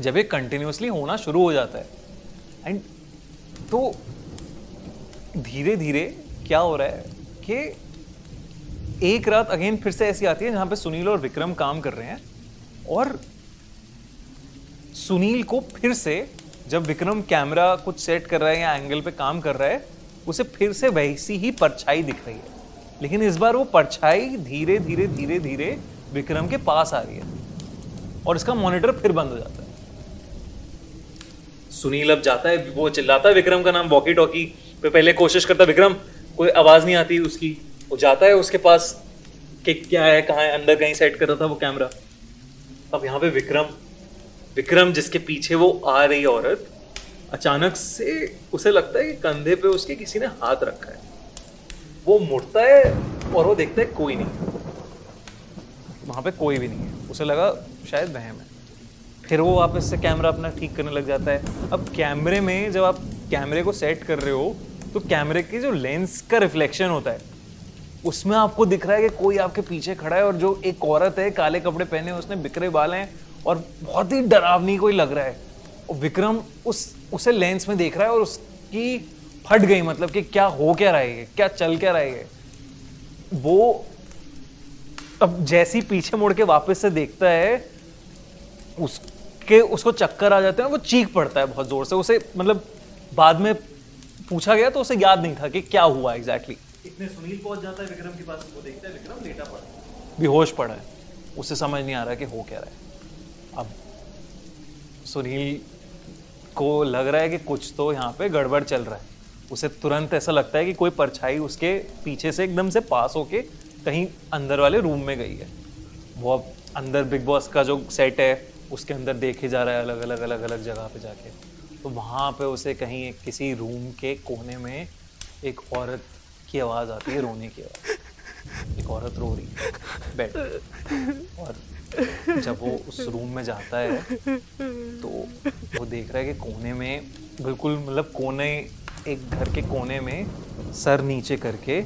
जब ये कंटिन्यूसली होना शुरू हो जाता है एंड तो धीरे धीरे क्या हो रहा है कि एक रात अगेन फिर से ऐसी आती है जहाँ पे सुनील और विक्रम काम कर रहे हैं, और सुनील को फिर से जब विक्रम कैमरा कुछ सेट कर रहा है या एंगल पे काम कर रहा है उसे फिर से वैसी ही परछाई दिख रही है। लेकिन इस बार वो परछाई धीरे धीरे धीरे धीरे विक्रम के पास आ रही है और इसका मॉनिटर फिर बंद हो जाता है। सुनील अब जाता है, वो चिल्लाता है, विक्रम का नाम वॉकी टॉकी पे पहले कोशिश करता विक्रम, कोई आवाज़ नहीं आती उसकी। वो जाता है उसके पास कि क्या है, कहाँ है, अंदर कहीं सेट कर रहा था वो कैमरा। अब यहाँ पे विक्रम विक्रम जिसके पीछे वो आ रही औरत अचानक से उसे लगता है कि कंधे पे उसके किसी ने हाथ रखा है। वो मुड़ता है और वो देखता है कोई नहीं। वहाँ पे कोई भी नहीं है। उसे लगा शायद वहम है। फिर वो वापस से कैमरा अपना ठीक करने लग जाता है। अब कैमरे में जब आप कैमरे को सेट कर रहे हो तो कैमरे के जो लेंस का रिफ्लेक्शन होता है, उसमें आपको दिख रहा है कि कोई आपके पीछे खड़ा है और जो एक औरत है, काले कपड़े पहने, उसने बिखरे बाल हैं और बहुत ही डरावनी कोई लग रहा है। और विक्रम उस उसे लेंस में देख रहा है और उसकी फट गई मतलब कि क्या हो क्या रहा है क्या चल क्या रहा है वो अब जैसी पीछे मुड़ के वापस से देखता है उसके उसको चक्कर आ जाते हैं वो चीख पड़ता है बहुत ज़ोर से। उसे मतलब बाद में पूछा गया तो उसे याद नहीं था कि क्या हुआ एग्जैक्टली exactly. इतने सुनील पहुँच जाता है विक्रम के पास वो देखता है विक्रम लेटा पड़ा है। बेहोश पड़ा है। उसे समझ नहीं आ रहा कि हो क्या रहा है। अब सुनील को लग रहा है कि कुछ तो यहाँ पे गड़बड़ चल रहा है। उसे तुरंत ऐसा लगता है कि कोई परछाई उसके पीछे से एकदम से पास होके कहीं अंदर वाले रूम में गई है। वो अब अंदर बिग बॉस का जो सेट है, उसके अंदर देखे जा रहा है अलग अलग अलग अलग जगह पे जाके। तो वहाँ पे उसे कहीं एक किसी रूम के कोने में एक औरत की आवाज़ आती है, रोने की आवाज़। एक औरत रो रही है, बैठ। और जब वो उस रूम में जाता है तो वो देख रहा है कि कोने में बिल्कुल मतलब कोने, एक घर के कोने में सर नीचे करके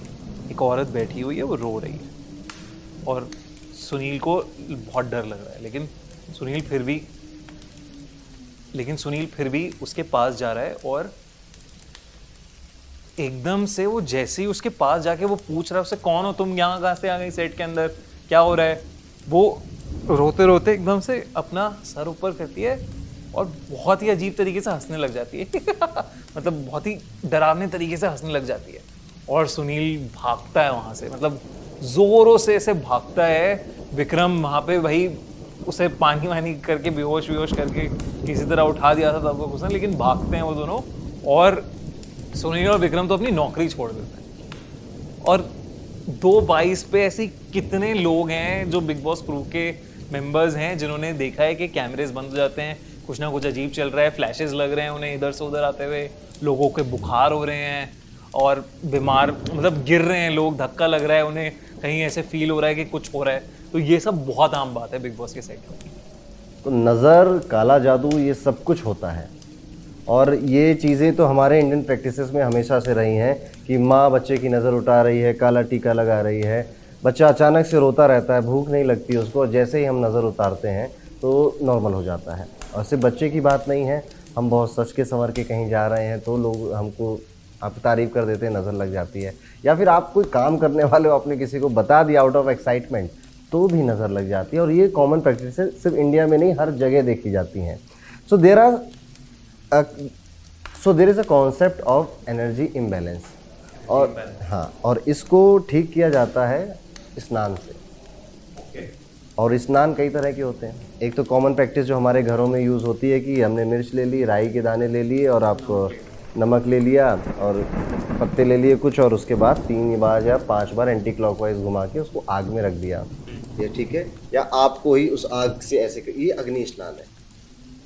एक औरत बैठी हुई है, वो रो रही है। और सुनील को बहुत डर लग रहा है, लेकिन सुनील फिर भी, लेकिन सुनील फिर भी उसके पास जा रहा है और एकदम से वो जैसे ही उसके पास जाके वो पूछ रहा है उससे कौन हो तुम? यहाँ कहाँ से आ गई सेट के अंदर? क्या हो रहा है? वो रोते रोते एकदम से अपना सर ऊपर करती है और बहुत ही अजीब तरीके से हंसने लग जाती है। मतलब बहुत ही डरावने तरीके से हंसने लग जाती है। और सुनील भागता है वहाँ से मतलब जोरों से ऐसे भागता है। विक्रम वहाँ पे वही उसे पानी वानी करके, बेहोश बेहोश करके किसी तरह उठा दिया था तब उसने, लेकिन भागते हैं वो दोनों। और सुनील और विक्रम तो अपनी नौकरी छोड़ देते हैं। और दो बाईस पे ऐसे कितने लोग हैं जो बिग बॉस क्रू के मेंबर्स हैं, जिन्होंने देखा है कि कैमरेज बंद हो जाते हैं, कुछ ना कुछ अजीब चल रहा है फ्लैशेस लग रहे हैं उन्हें इधर से उधर आते हुए, लोगों के बुखार हो रहे हैं और बीमार मतलब गिर रहे हैं लोग, धक्का लग रहा है उन्हें, कहीं ऐसे फील हो रहा है कि कुछ हो रहा है। तो ये सब बहुत आम बात है बिग बॉस के सेट में तो नज़र, काला जादू, ये सब कुछ होता है। और ये चीज़ें तो हमारे इंडियन प्रैक्टिसेस में हमेशा से रही हैं कि माँ बच्चे की नज़र उठा रही है, काला टीका लगा रही है। बच्चा अचानक से रोता रहता है, भूख नहीं लगती उसको, जैसे ही हम नज़र उतारते हैं तो नॉर्मल हो जाता है। और सिर्फ़ बच्चे की बात नहीं है, हम बहुत सच के संवर के कहीं जा रहे हैं तो लोग हमको आप तारीफ़ कर देते हैं, नज़र लग जाती है। या फिर आप कोई काम करने वाले हो, आपने किसी को बता दिया आउट ऑफ़ एक्साइटमेंट तो भी नज़र लग जाती है। और ये कॉमन प्रैक्टिस सिर्फ़ इंडिया में नहीं, हर जगह देखी जाती हैं। So there are so there is a concept of energy imbalance और हाँ और इसको ठीक किया जाता है स्नान से। और स्नान कई तरह के होते हैं। एक तो कॉमन प्रैक्टिस जो हमारे घरों में यूज़ होती है कि हमने मिर्च ले ली राई के दाने ले लिए और आप नमक ले लिया और पत्ते ले लिए कुछ और उसके बाद तीन बार या पाँच बार एंटी क्लॉकवाइज घुमा के उसको आग में रख दिया। ये ठीक है? या आपको ही उस आग से ऐसे कर, ये अग्नि स्नान है।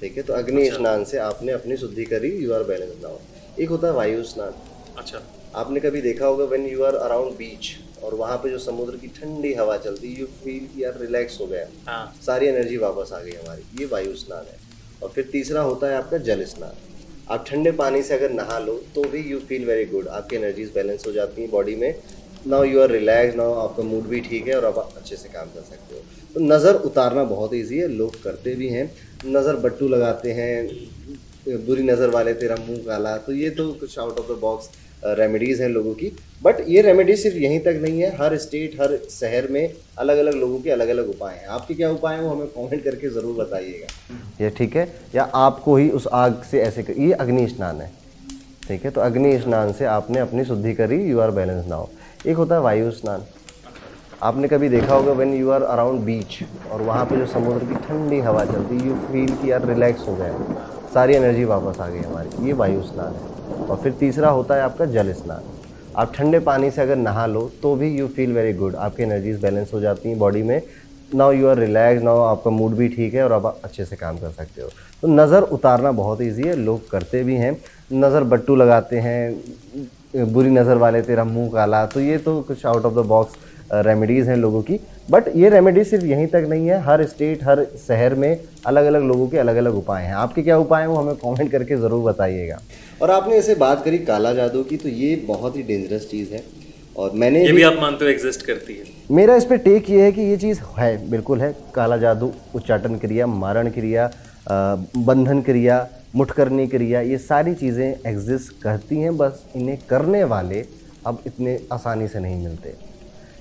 ठीक है तो अग्नि अच्छा। स्नान से आपने अपनी शुद्धि करी यू आर बैलेंस नाउ एक होता है वायु स्नान। अच्छा। आपने कभी देखा होगा when you are around beach और वहाँ पे जो समुद्र की ठंडी हवा चलती यू फील यार रिलैक्स हो गया। हाँ। सारी एनर्जी वापस आ गई हमारी। ये वायु स्नान है। और फिर तीसरा होता है आपका जल स्नान। आप ठंडे पानी से अगर नहा लो तो भी यू फील वेरी गुड आपकी एनर्जीज बैलेंस हो जाती हैं बॉडी में। Now you are relax now आपका मूड भी ठीक है और आप अच्छे से काम कर सकते हो। तो नज़र उतारना बहुत ईजी है लोग करते भी हैं। नज़र बट्टू लगाते हैं बुरी नज़र वाले तेरा मुँह काला। तो ये तो कुछ out of the box remedies हैं लोगों की। बट ये रेमेडी सिर्फ़ यहीं तक नहीं है हर स्टेट हर शहर में अलग अलग लोगों के अलग अलग उपाय हैं। आपके क्या उपाय हैं वो हमें कमेंट करके ज़रूर बताइएगा। ये ठीक है? या आपको ही उस आग से ऐसे कर, ये अग्नि स्नान है। ठीक है? तो अग्नि स्नान से आपने अपनी शुद्धि करी यू आर बैलेंस नाउ एक होता है वायु स्नान। आपने कभी देखा होगा when you are around beach और वहाँ पे जो समुद्र की ठंडी हवा चलती है यू फील कि यार रिलैक्स हो गए सारी एनर्जी वापस आ गई हमारी। ये वायु स्नान है। और फिर तीसरा होता है आपका जल स्नान। आप ठंडे पानी से अगर नहा लो तो भी यू फील वेरी गुड आपकी एनर्जीज बैलेंस हो जाती हैं बॉडी में। Now you are relax now आपका मूड भी ठीक है और आप अच्छे से काम कर सकते हो। तो नज़र उतारना बहुत ईजी है। लोग करते भी हैं। नज़र बट्टू लगाते हैं। बुरी नज़र वाले तेरा मुँह काला। तो ये तो कुछ out of the box remedies हैं लोगों की। बट ये रेमेडी सिर्फ़ यहीं तक नहीं है। हर स्टेट हर शहर में अलग अलग लोगों के अलग अलग उपाय हैं। आपके क्या उपाय हैं वो हमें कमेंट करके ज़रूर बताइएगा। और आपने ऐसे बात करी काला जादू की तो ये बहुत ही डेंजरस चीज़ है। और मैंने ये भी आप मानते हो एग्जिस्ट करती है। मेरा इस पर टेक ये है कि ये चीज़ है बिल्कुल है। काला जादू उच्चाटन क्रिया मारण क्रिया बंधन क्रिया मुठ करने क्रिया ये सारी चीज़ें एग्जिस्ट करती हैं, बस इन्हें करने वाले अब इतने आसानी से नहीं मिलते।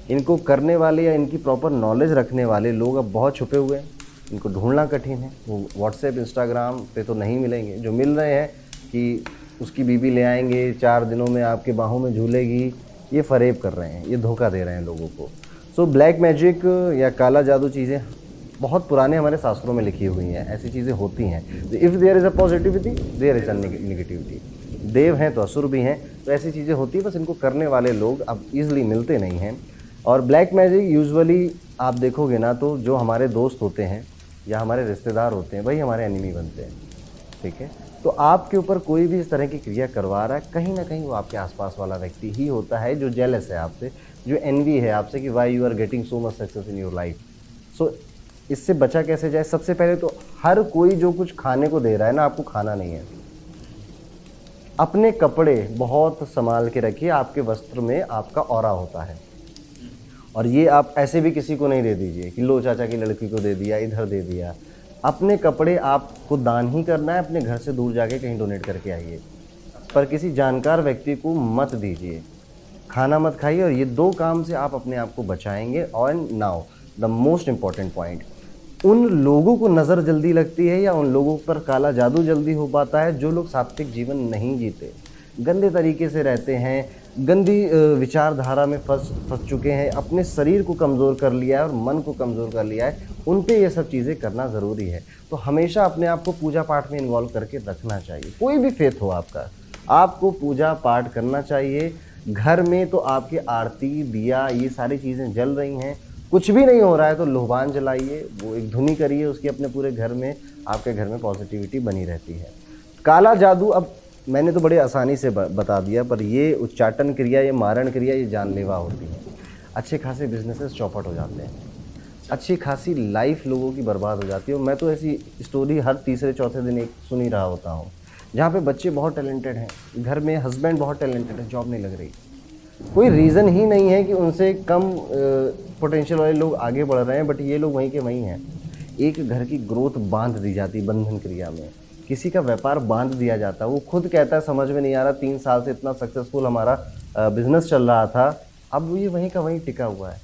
इनको करने वाले या इनकी प्रॉपर नॉलेज रखने वाले लोग अब बहुत छुपे हुए हैं। इनको ढूंढना कठिन है। वो व्हाट्सएप इंस्टाग्राम पे तो नहीं मिलेंगे। जो मिल रहे हैं कि उसकी बीबी ले आएँगे, चार दिनों में आपके बाहों में झूलेगी, ये फरेब कर रहे हैं, ये धोखा दे रहे हैं लोगों को। सो ब्लैक मैजिक या काला जादू चीज़ें बहुत पुराने हमारे शास्त्रों में लिखी हुई हैं, ऐसी चीज़ें होती हैं। If there is a positivity there is a negativity देव हैं तो असुर भी हैं तो ऐसी चीज़ें होती हैं, बस इनको करने वाले लोग अब ईजिली मिलते नहीं हैं। और ब्लैक मैजिक यूजुअली आप देखोगे ना तो जो हमारे दोस्त होते हैं, या हमारे रिश्तेदार होते हैं, वही हमारे एनिमी बनते हैं। ठीक है? तो आपके ऊपर कोई भी इस तरह की क्रिया करवा रहा है, कहीं ना कहीं वो आपके आसपास वाला व्यक्ति ही होता है, जो जेलस है आपसे, जो एनवी है आपसे कि why you are getting so much success in your life so इससे बचा कैसे जाए? सबसे पहले तो हर कोई जो कुछ खाने को दे रहा है ना, आपको खाना नहीं है। अपने कपड़े बहुत संभाल के रखिए, आपके वस्त्र में आपका और होता है। और ये आप ऐसे भी किसी को नहीं दे दीजिए कि लो चाचा की लड़की को दे दिया, इधर दे दिया। अपने कपड़े आपको दान ही करना है, अपने घर से दूर जाके कहीं डोनेट करके आइए। पर किसी जानकार व्यक्ति को मत दीजिए। खाना मत खाइए और ये दो काम से आप अपने आप को बचाएँगे। और now the most important point उन लोगों को नज़र जल्दी लगती है या उन लोगों पर काला जादू जल्दी हो पाता है जो लोग सात्विक जीवन नहीं जीते? गंदे तरीके से रहते हैं, गंदी विचारधारा में फंस फंस चुके हैं, अपने शरीर को कमज़ोर कर लिया है और मन को कमज़ोर कर लिया है, उन पे ये सब चीज़ें करना ज़रूरी है। तो हमेशा अपने आप को पूजा पाठ में इन्वॉल्व करके रखना चाहिए। कोई भी फेथ हो आपका, आपको पूजा पाठ करना चाहिए। घर में तो आपके आरती, दिया, ये सारी चीज़ें जल रही हैं। कुछ भी नहीं हो रहा है तो लोहबान जलाइए, वो एक धुनी करिए उसकी अपने पूरे घर में, आपके घर में पॉजिटिविटी बनी रहती है। काला जादू, अब मैंने तो बड़े आसानी से बता दिया, पर ये उच्चाटन क्रिया, ये मारण क्रिया, ये जानलेवा होती है। अच्छे खासे बिजनेसेस चौपट हो जाते हैं। अच्छी खासी लाइफ लोगों की बर्बाद हो जाती है, और मैं तो ऐसी स्टोरी हर तीसरे, चौथे दिन एक सुन ही रहा होता हूँ, जहाँ पे बच्चे बहुत टैलेंटेड हैं, घर में हस्बैंड बहुत टैलेंटेड है जॉब नहीं लग रही। कोई रीज़न ही नहीं है कि उनसे कम पोटेंशियल वाले लोग आगे बढ़ रहे हैं बट ये लोग वहीं के वहीं हैं। एक घर की ग्रोथ बाँध दी जाती बंधन क्रिया में। किसी का व्यापार बाँध दिया जाता, वो खुद कहता है, समझ में नहीं आ रहा, तीन साल से इतना सक्सेसफुल हमारा बिज़नेस चल रहा था। अब ये वहीं का वहीं टिका हुआ है।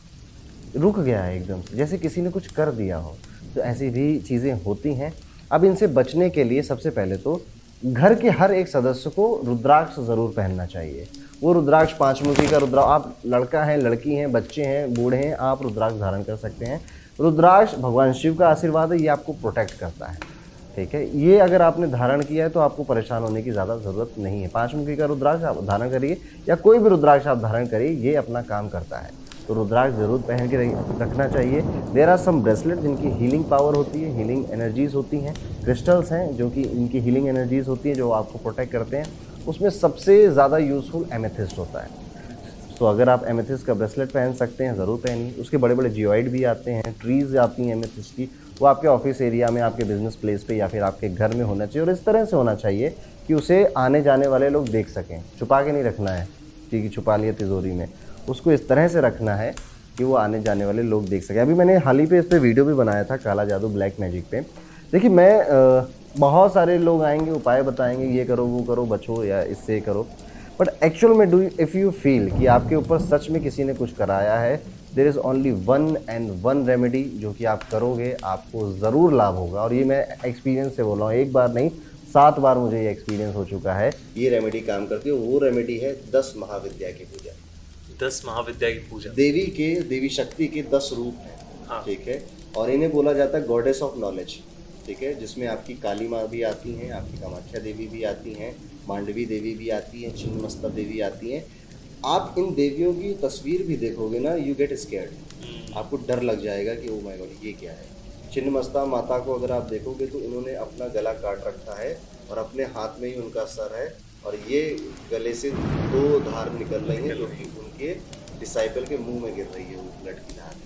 रुक गया है एकदम से। जैसे किसी ने कुछ कर दिया हो तो ऐसी भी चीज़ें होती हैं। अब इनसे बचने के लिए सबसे पहले तो घर के हर एक सदस्य को रुद्राक्ष ज़रूर पहनना चाहिए। वो रुद्राक्ष पांचमुखी का रुद्राक्ष आप लड़का हैं, लड़की हैं, बच्चे हैं, बूढ़े हैं, आप रुद्राक्ष धारण कर सकते हैं। रुद्राक्ष भगवान शिव का आशीर्वाद है, ये आपको प्रोटेक्ट करता है। ठीक है? ये अगर आपने धारण किया है तो आपको परेशान होने की ज़्यादा ज़रूरत नहीं है। पांचमुखी का रुद्राक्ष आप धारण करिए, या कोई भी रुद्राक्ष आप धारण करिए, ये अपना काम करता है। तो रुद्राक्ष ज़रूर पहन के रखना चाहिए। देर आर सम ब्रेसलेट जिनकी हीलिंग पावर होती है हीलिंग एनर्जीज होती हैं क्रिस्टल्स हैं, जो कि इनकी हीलिंग एनर्जीज होती हैं, जो आपको प्रोटेक्ट करते हैं। उसमें सबसे ज़्यादा यूज़फुल एमेथिस्ट होता है। तो अगर आप एमेथिस्ट का ब्रेसलेट पहन सकते हैं ज़रूर पहनिए। उसके बड़े बड़े जियोइड भी आते हैं ट्रीज़ आती हैं एमेथिस्ट की। वो आपके ऑफ़िस एरिया में आपके बिज़नेस प्लेस पे या फिर आपके घर में होना चाहिए। और इस तरह से होना चाहिए कि उसे आने जाने वाले लोग देख सकें। छुपा के नहीं रखना है कि छुपा लिया तिजोरी में। उसको इस तरह से रखना है कि वो आने जाने वाले लोग देख सकें। अभी मैंने हाल ही पे इस पर वीडियो भी बनाया था काला जादू ब्लैक मैजिक पे। देखिए मैं अ, बहुत सारे लोग आएँगे उपाय बताएँगे ये करो वो करो बचो या इससे करो। बट एक्चुअल में डू इफ़ यू फील कि आपके ऊपर सच में किसी ने कुछ कराया है there is only one and one remedy जो कि आप करोगे आपको ज़रूर लाभ होगा। और ये मैं एक्सपीरियंस से बोल रहा हूँ एक बार नहीं सात बार मुझे ये एक्सपीरियंस हो चुका है। ये रेमेडी काम करती है वो रेमेडी है दस महाविद्या की पूजा। दस महाविद्या की पूजा। देवी के देवी शक्ति के दस रूप हैं हाँ। ठीक है? और इन्हें बोला जाता है गॉडेस ऑफ़ नॉलेज ठीक है जिसमें आपकी काली माँ भी आती हैं आपकी कामाख्या देवी भी आती हैं मांडवी देवी भी आती हैं छिन्नमस्ता देवी आती हैं। आप इन देवियों की तस्वीर भी देखोगे ना यू गेट स्केर्ड आपको डर लग जाएगा कि ओ माय गॉड ये क्या है? छिन्नमस्ता माता को अगर आप देखोगे तो इन्होंने अपना गला काट रखा है और अपने हाथ में ही उनका सर है और ये गले से दो धार निकल रही हैं जो कि उनके डिसाइपल के मुँह में गिर रही है वो ब्लड की धार।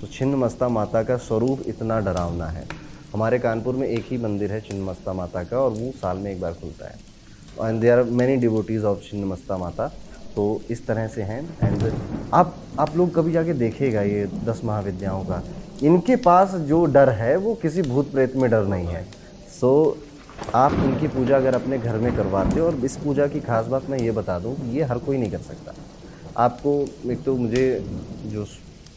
तो छिन्न मस्ता माता का स्वरूप इतना डरावना है। हमारे कानपुर में एक ही मंदिर है छिन्न मस्ता माता का और वो साल में एक बार खुलता है। And there are many devotees of Chhinnamasta Mata तो इस तरह से हैं। एंड आप आप लोग कभी जाके देखेगा ये दस महाविद्याओं का। इनके पास जो डर है वो किसी भूत प्रेत में डर नहीं है। सो so, आप इनकी पूजा अगर अपने घर में करवाते हो और इस पूजा की खास बात मैं ये बता दूँ ये हर कोई नहीं कर सकता। आपको एक तो मुझे जो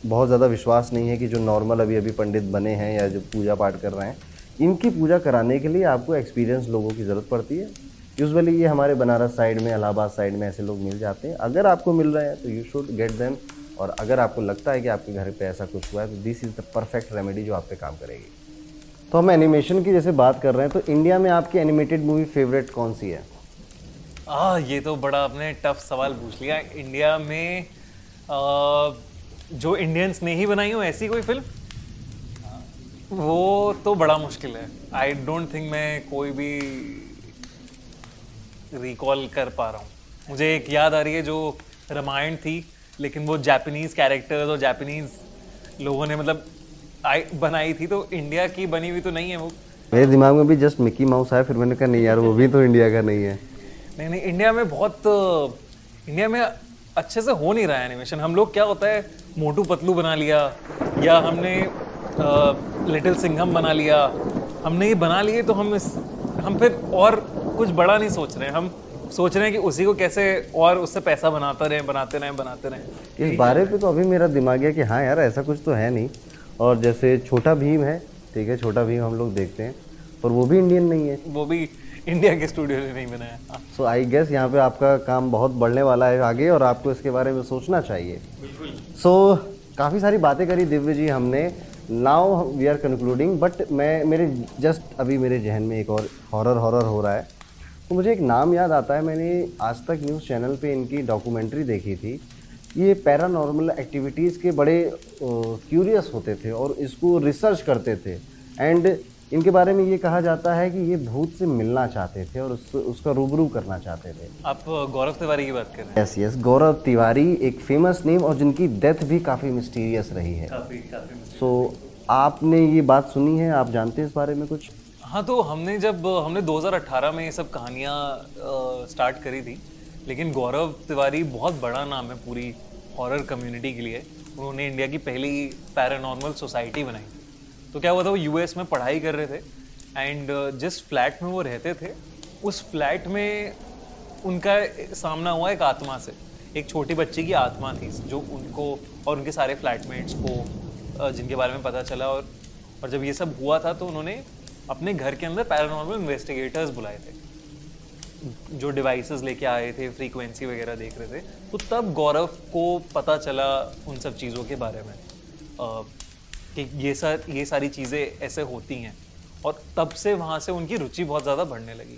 बहुत ज़्यादा विश्वास नहीं है कि जो नॉर्मल अभी अभी पंडित बने हैं या जो पूजा पाठ कर रहे हैं इनकी पूजा कराने के लिए आपको एक्सपीरियंस लोगों की ज़रूरत पड़ती है। यूजुअली ये हमारे बनारस साइड में इलाहाबाद साइड में ऐसे लोग मिल जाते हैं। अगर आपको मिल रहे हैं तो यू शुड गेट देम और अगर आपको लगता है कि आपके घर पे ऐसा कुछ हुआ है तो this is the perfect remedy जो आप पे काम करेगी। तो हम एनिमेशन की जैसे बात कर रहे हैं तो इंडिया में आपकी एनिमेटेड मूवी फेवरेट कौन सी है? आ, ये तो बड़ा आपने टफ सवाल पूछ लिया। इंडिया में आ, जो इंडियंस ने ही बनाई हो ऐसी कोई फ़िल्म वो तो बड़ा मुश्किल है। आई डोंट थिंक मैं कोई भी रिकॉल कर पा रहा हूँ। मुझे एक याद आ रही है जो रामायण थी लेकिन वो जापानीज कैरेक्टर्स और जापानीज लोगों ने मतलब आई बनाई थी तो इंडिया की बनी हुई तो नहीं है वो। मेरे दिमाग में भी जस्ट मिकी माउस आया फिर मैंने कहा नहीं यार वो भी तो इंडिया का नहीं है। नहीं नहीं इंडिया में बहुत इंडिया में अच्छे से हो नहीं रहा है एनिमेशन हम लोग क्या होता है मोटू पतलू बना लिया या हमने लिटिल सिंघम बना लिया। हमने ये बना लिए तो हम इस हम फिर और कुछ बड़ा नहीं सोच रहे हैं। हम सोच रहे हैं कि उसी को कैसे और उससे पैसा बनाते रहे बनाते रहे बनाते रहे। इस बारे पे तो अभी मेरा दिमाग है कि हाँ यार ऐसा कुछ तो है नहीं। और जैसे छोटा भीम है ठीक है छोटा भीम हम लोग देखते हैं पर वो भी इंडियन नहीं है। वो भी इंडिया के स्टूडियो ने नहीं बनाया। सो आई गेस यहाँ पे आपका काम बहुत बढ़ने वाला है आगे और आपको इसके बारे में सोचना चाहिए। सो so, काफ़ी सारी बातें करी दिव्य जी हमने। Now we are concluding but मैं मेरे जस्ट अभी मेरे जहन में एक और हॉरर हॉरर हो रहा है। तो मुझे एक नाम याद आता है मैंने आज तक न्यूज़ चैनल पे इनकी डॉक्यूमेंट्री देखी थी। ये पैरानॉर्मल एक्टिविटीज़ के बड़े क्यूरियस होते थे और इसको रिसर्च करते थे। एंड इनके बारे में ये कहा जाता है कि ये भूत से मिलना चाहते थे और उस, उसका रूबरू करना चाहते थे। आप गौरव तिवारी की बात कर रहे हैं? यस यस गौरव तिवारी एक फ़ेमस नेम और जिनकी डेथ भी काफ़ी मिस्टीरियस रही है। काफ़ी काफ़ी सो so, आपने ये बात सुनी है? आप जानते हैं इस बारे में कुछ? हाँ तो हमने जब हमने 2018 में ये सब कहानियाँ स्टार्ट करी थी लेकिन गौरव तिवारी बहुत बड़ा नाम है पूरी हॉरर कम्युनिटी के लिए। उन्होंने इंडिया की पहली पैरानॉर्मल सोसाइटी बनाई। तो क्या हुआ था वो यूएस में पढ़ाई कर रहे थे एंड जिस फ्लैट में वो रहते थे उस फ्लैट में उनका सामना हुआ एक आत्मा से एक छोटी बच्ची की आत्मा थी जो उनको और उनके सारे फ्लैटमेट्स को जिनके बारे में पता चला और और जब ये सब हुआ था तो उन्होंने अपने घर के अंदर पैरानॉर्मल इन्वेस्टिगेटर्स बुलाए थे जो डिवाइसेस लेके आए थे फ्रीक्वेंसी वगैरह देख रहे थे तो तब गौरव को पता चला उन सब चीज़ों के बारे में। आ, कि ये सर ये सारी चीज़ें ऐसे होती हैं। और तब से वहाँ से उनकी रुचि बहुत ज़्यादा बढ़ने लगी।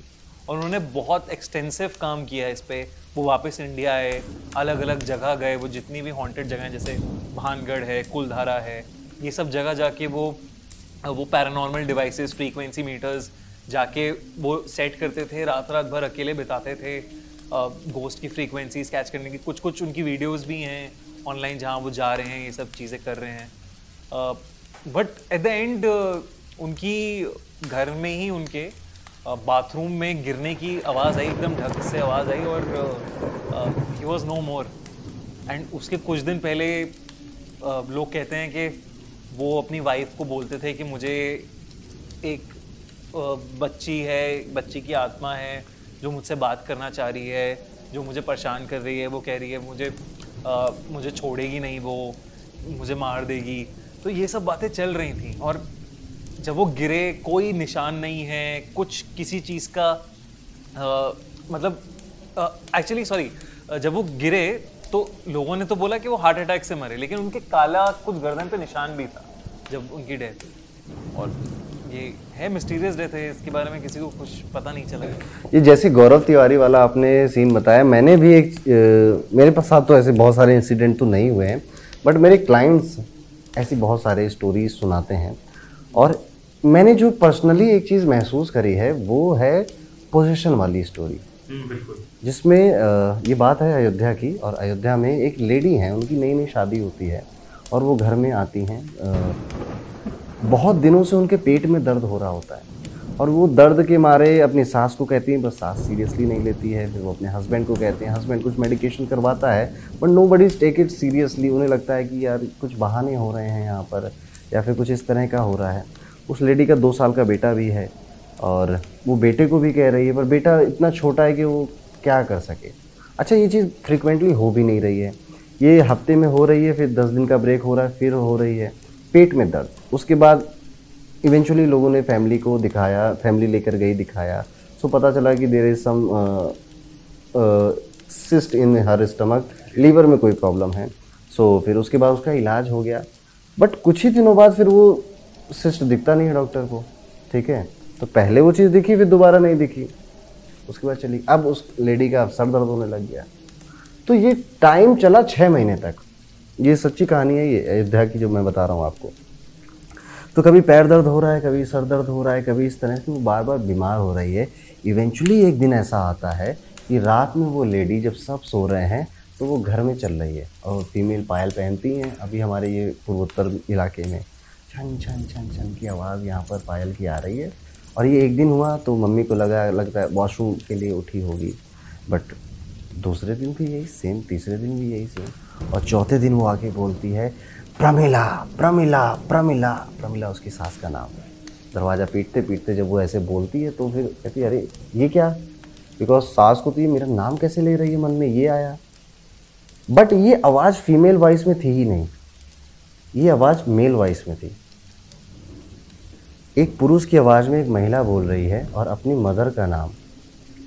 और उन्होंने बहुत एक्सटेंसिव काम किया है इस पर वो वापस इंडिया आए अलग अलग जगह गए, वो जितनी भी हॉन्टेड जगह हैं, जैसे भानगढ़ है, कुलधारा है, ये सब जगह जाके वो वो पैरानॉर्मल डिवाइसेस फ्रीक्वेंसी मीटर्स जाके वो सेट करते थे रात रात भर अकेले बिताते थे। गोस्ट की फ्रीक्वेंसी कैच करने की कुछ कुछ उनकी वीडियोस भी हैं ऑनलाइन जहाँ वो जा रहे हैं, ये सब चीज़ें कर रहे हैं। बट एट द एंड उनकी घर में ही उनके बाथरूम में गिरने की आवाज़ आई एकदम ढक से आवाज़ आई और he was no more and उसके कुछ दिन पहले uh, लोग कहते हैं कि वो अपनी वाइफ को बोलते थे कि मुझे एक uh, बच्ची है बच्ची की आत्मा है जो मुझसे बात करना चाह रही है जो मुझे परेशान कर रही है वो कह रही है मुझे आ, मुझे छोड़ेगी नहीं वो मुझे मार देगी। तो ये सब बातें चल रही थी और जब वो गिरे कोई निशान नहीं है कुछ किसी चीज़ का आ, मतलब एक्चुअली सॉरी जब वो गिरे तो लोगों ने तो बोला कि वो हार्ट अटैक से मरे लेकिन उनके काला कुछ गर्दन पे निशान भी था जब उनकी डेथ और ये है मिस्टीरियस डेथ है इसके बारे में किसी को कुछ पता नहीं चला। ये जैसे गौरव तिवारी वाला आपने सीन बताया मैंने भी एक आ, मेरे पास साथ तो ऐसे बहुत सारे इंसिडेंट तो नहीं हुए हैं बट मेरे क्लाइंट्स ऐसी बहुत सारे स्टोरीज सुनाते हैं। और मैंने जो पर्सनली एक चीज़ महसूस करी है वो है पोजिशन वाली स्टोरी जिसमें ये बात है अयोध्या की और अयोध्या में एक लेडी हैं उनकी नई नई शादी होती है और वो घर में आती हैं। बहुत दिनों से उनके पेट में दर्द हो रहा होता है। और वो दर्द के मारे अपनी सास को कहती हैं, बस सास सीरियसली नहीं लेती है, फिर वो अपने हस्बैंड को कहते हैं। हस्बैंड कुछ मेडिकेशन करवाता है but nobody take it seriously उन्हें लगता है कि यार, कुछ बहाने हो रहे हैं यहाँ पर, या फिर कुछ इस तरह का हो रहा है। उस लेडी का दो साल का बेटा भी है, और वो बेटे को भी कह रही है, पर बेटा इतना छोटा है कि वो क्या कर सके। अच्छा ये चीज़ फ्रिक्वेंटली हो भी नहीं रही है। ये हफ़्ते में हो रही है, फिर दस दिन का ब्रेक हो रहा है, फिर हो रही है। पेट में दर्द। उसके बाद इवेंचुअली लोगों ने फैमिली को दिखाया फैमिली लेकर गई दिखाया। सो so, पता चला कि there is some cyst in her stomach liver में कोई प्रॉब्लम है। सो so, फिर उसके बाद उसका इलाज हो गया। बट कुछ ही दिनों बाद फिर वो सिस्ट दिखता नहीं है डॉक्टर को ठीक है? तो पहले वो चीज़ दिखी फिर दोबारा नहीं दिखी। उसके बाद चली अब उस लेडी का सर दर्द होने लग गया। तो ये टाइम चला छः महीने तक। ये सच्ची कहानी है ये अयोध्या की जो मैं बता रहा हूँ आपको। तो कभी पैर दर्द हो रहा है, कभी सर दर्द हो रहा है, कभी इस तरह से वो बार बार बीमार हो रही है। इवेंचुअली एक दिन ऐसा आता है कि रात में वो लेडी जब सब सो रहे हैं तो वो घर में चल रही है और फीमेल पायल पहनती हैं अभी हमारे ये पूर्वोत्तर इलाके में। छन छन छन छन की आवाज़ यहाँ पर पायल की आ रही है और ये एक दिन हुआ तो मम्मी को लगा, लगता है वॉशरूम के लिए उठी होगी। बट दूसरे दिन भी यही सेम तीसरे दिन भी यही सेम और चौथे दिन वो आके बोलती है प्रमिला प्रमिला प्रमिला। प्रमिला, उसकी सास का नाम है। दरवाज़ा पीटते पीटते जब वो ऐसे बोलती है तो फिर कहती है, अरे, ये क्या? बिकॉज़ सास को तो ये मेरा नाम कैसे ले रही है मन में? ये आया। बट ये आवाज़ फीमेल वॉइस में थी ही नहीं। ये आवाज़ मेल वॉइस में थी। एक पुरुष की आवाज़ में एक महिला बोल रही है और अपनी मदर का नाम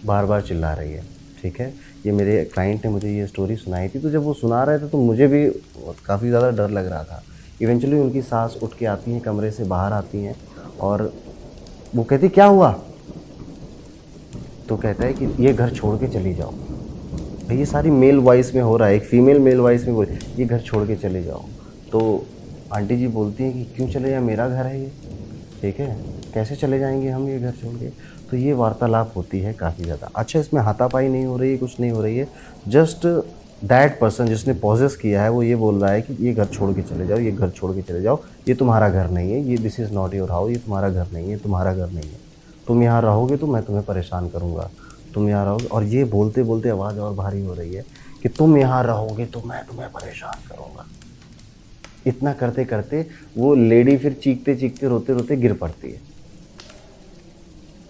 बार बार चिल्ला रही है। ठीक है? ये मेरे क्लाइंट ने मुझे ये स्टोरी सुनाई थी तो जब वो सुना रहे थे तो मुझे भी काफ़ी ज़्यादा डर लग रहा था। इवेंचुअली उनकी सांस उठ के आती हैं, कमरे से बाहर आती हैं, और वो कहती, क्या हुआ? तो कहता है कि, ये घर छोड़ के चली जाओ। ये सारी मेल वॉइस में हो रहा है, एक फीमेल मेल वॉइस में बोल, ये घर छोड़ के चले जाओ। तो आंटी जी बोलती हैं कि, क्यों चले जाए मेरा घर है ये। ठीक है, कैसे चले जाएँगे हम ये घर छोड़ के? तो ये वार्तालाप होती है काफ़ी ज़्यादा। अच्छा इसमें हाथापाई नहीं हो रही है, कुछ नहीं हो रही है। जस्ट दैट पर्सन जिसने पॉजेस किया है, वो ये बोल रहा है कि ये घर छोड़ के चले जाओ, ये घर छोड़ के चले जाओ। ये तुम्हारा घर नहीं है, ये this is not your house ये तुम्हारा घर नहीं है, तुम्हारा घर नहीं है। तुम यहाँ रहोगे तो मैं तुम्हें परेशान करूँगा। तुम यहाँ रहोगे और ये बोलते बोलते आवाज़ और भारी हो रही है कि तुम यहाँ रहोगे तो मैं तुम्हें परेशान करूँगा। इतना करते करते वो लेडी फिर चीखते चीखते रोते रोते गिर पड़ती है।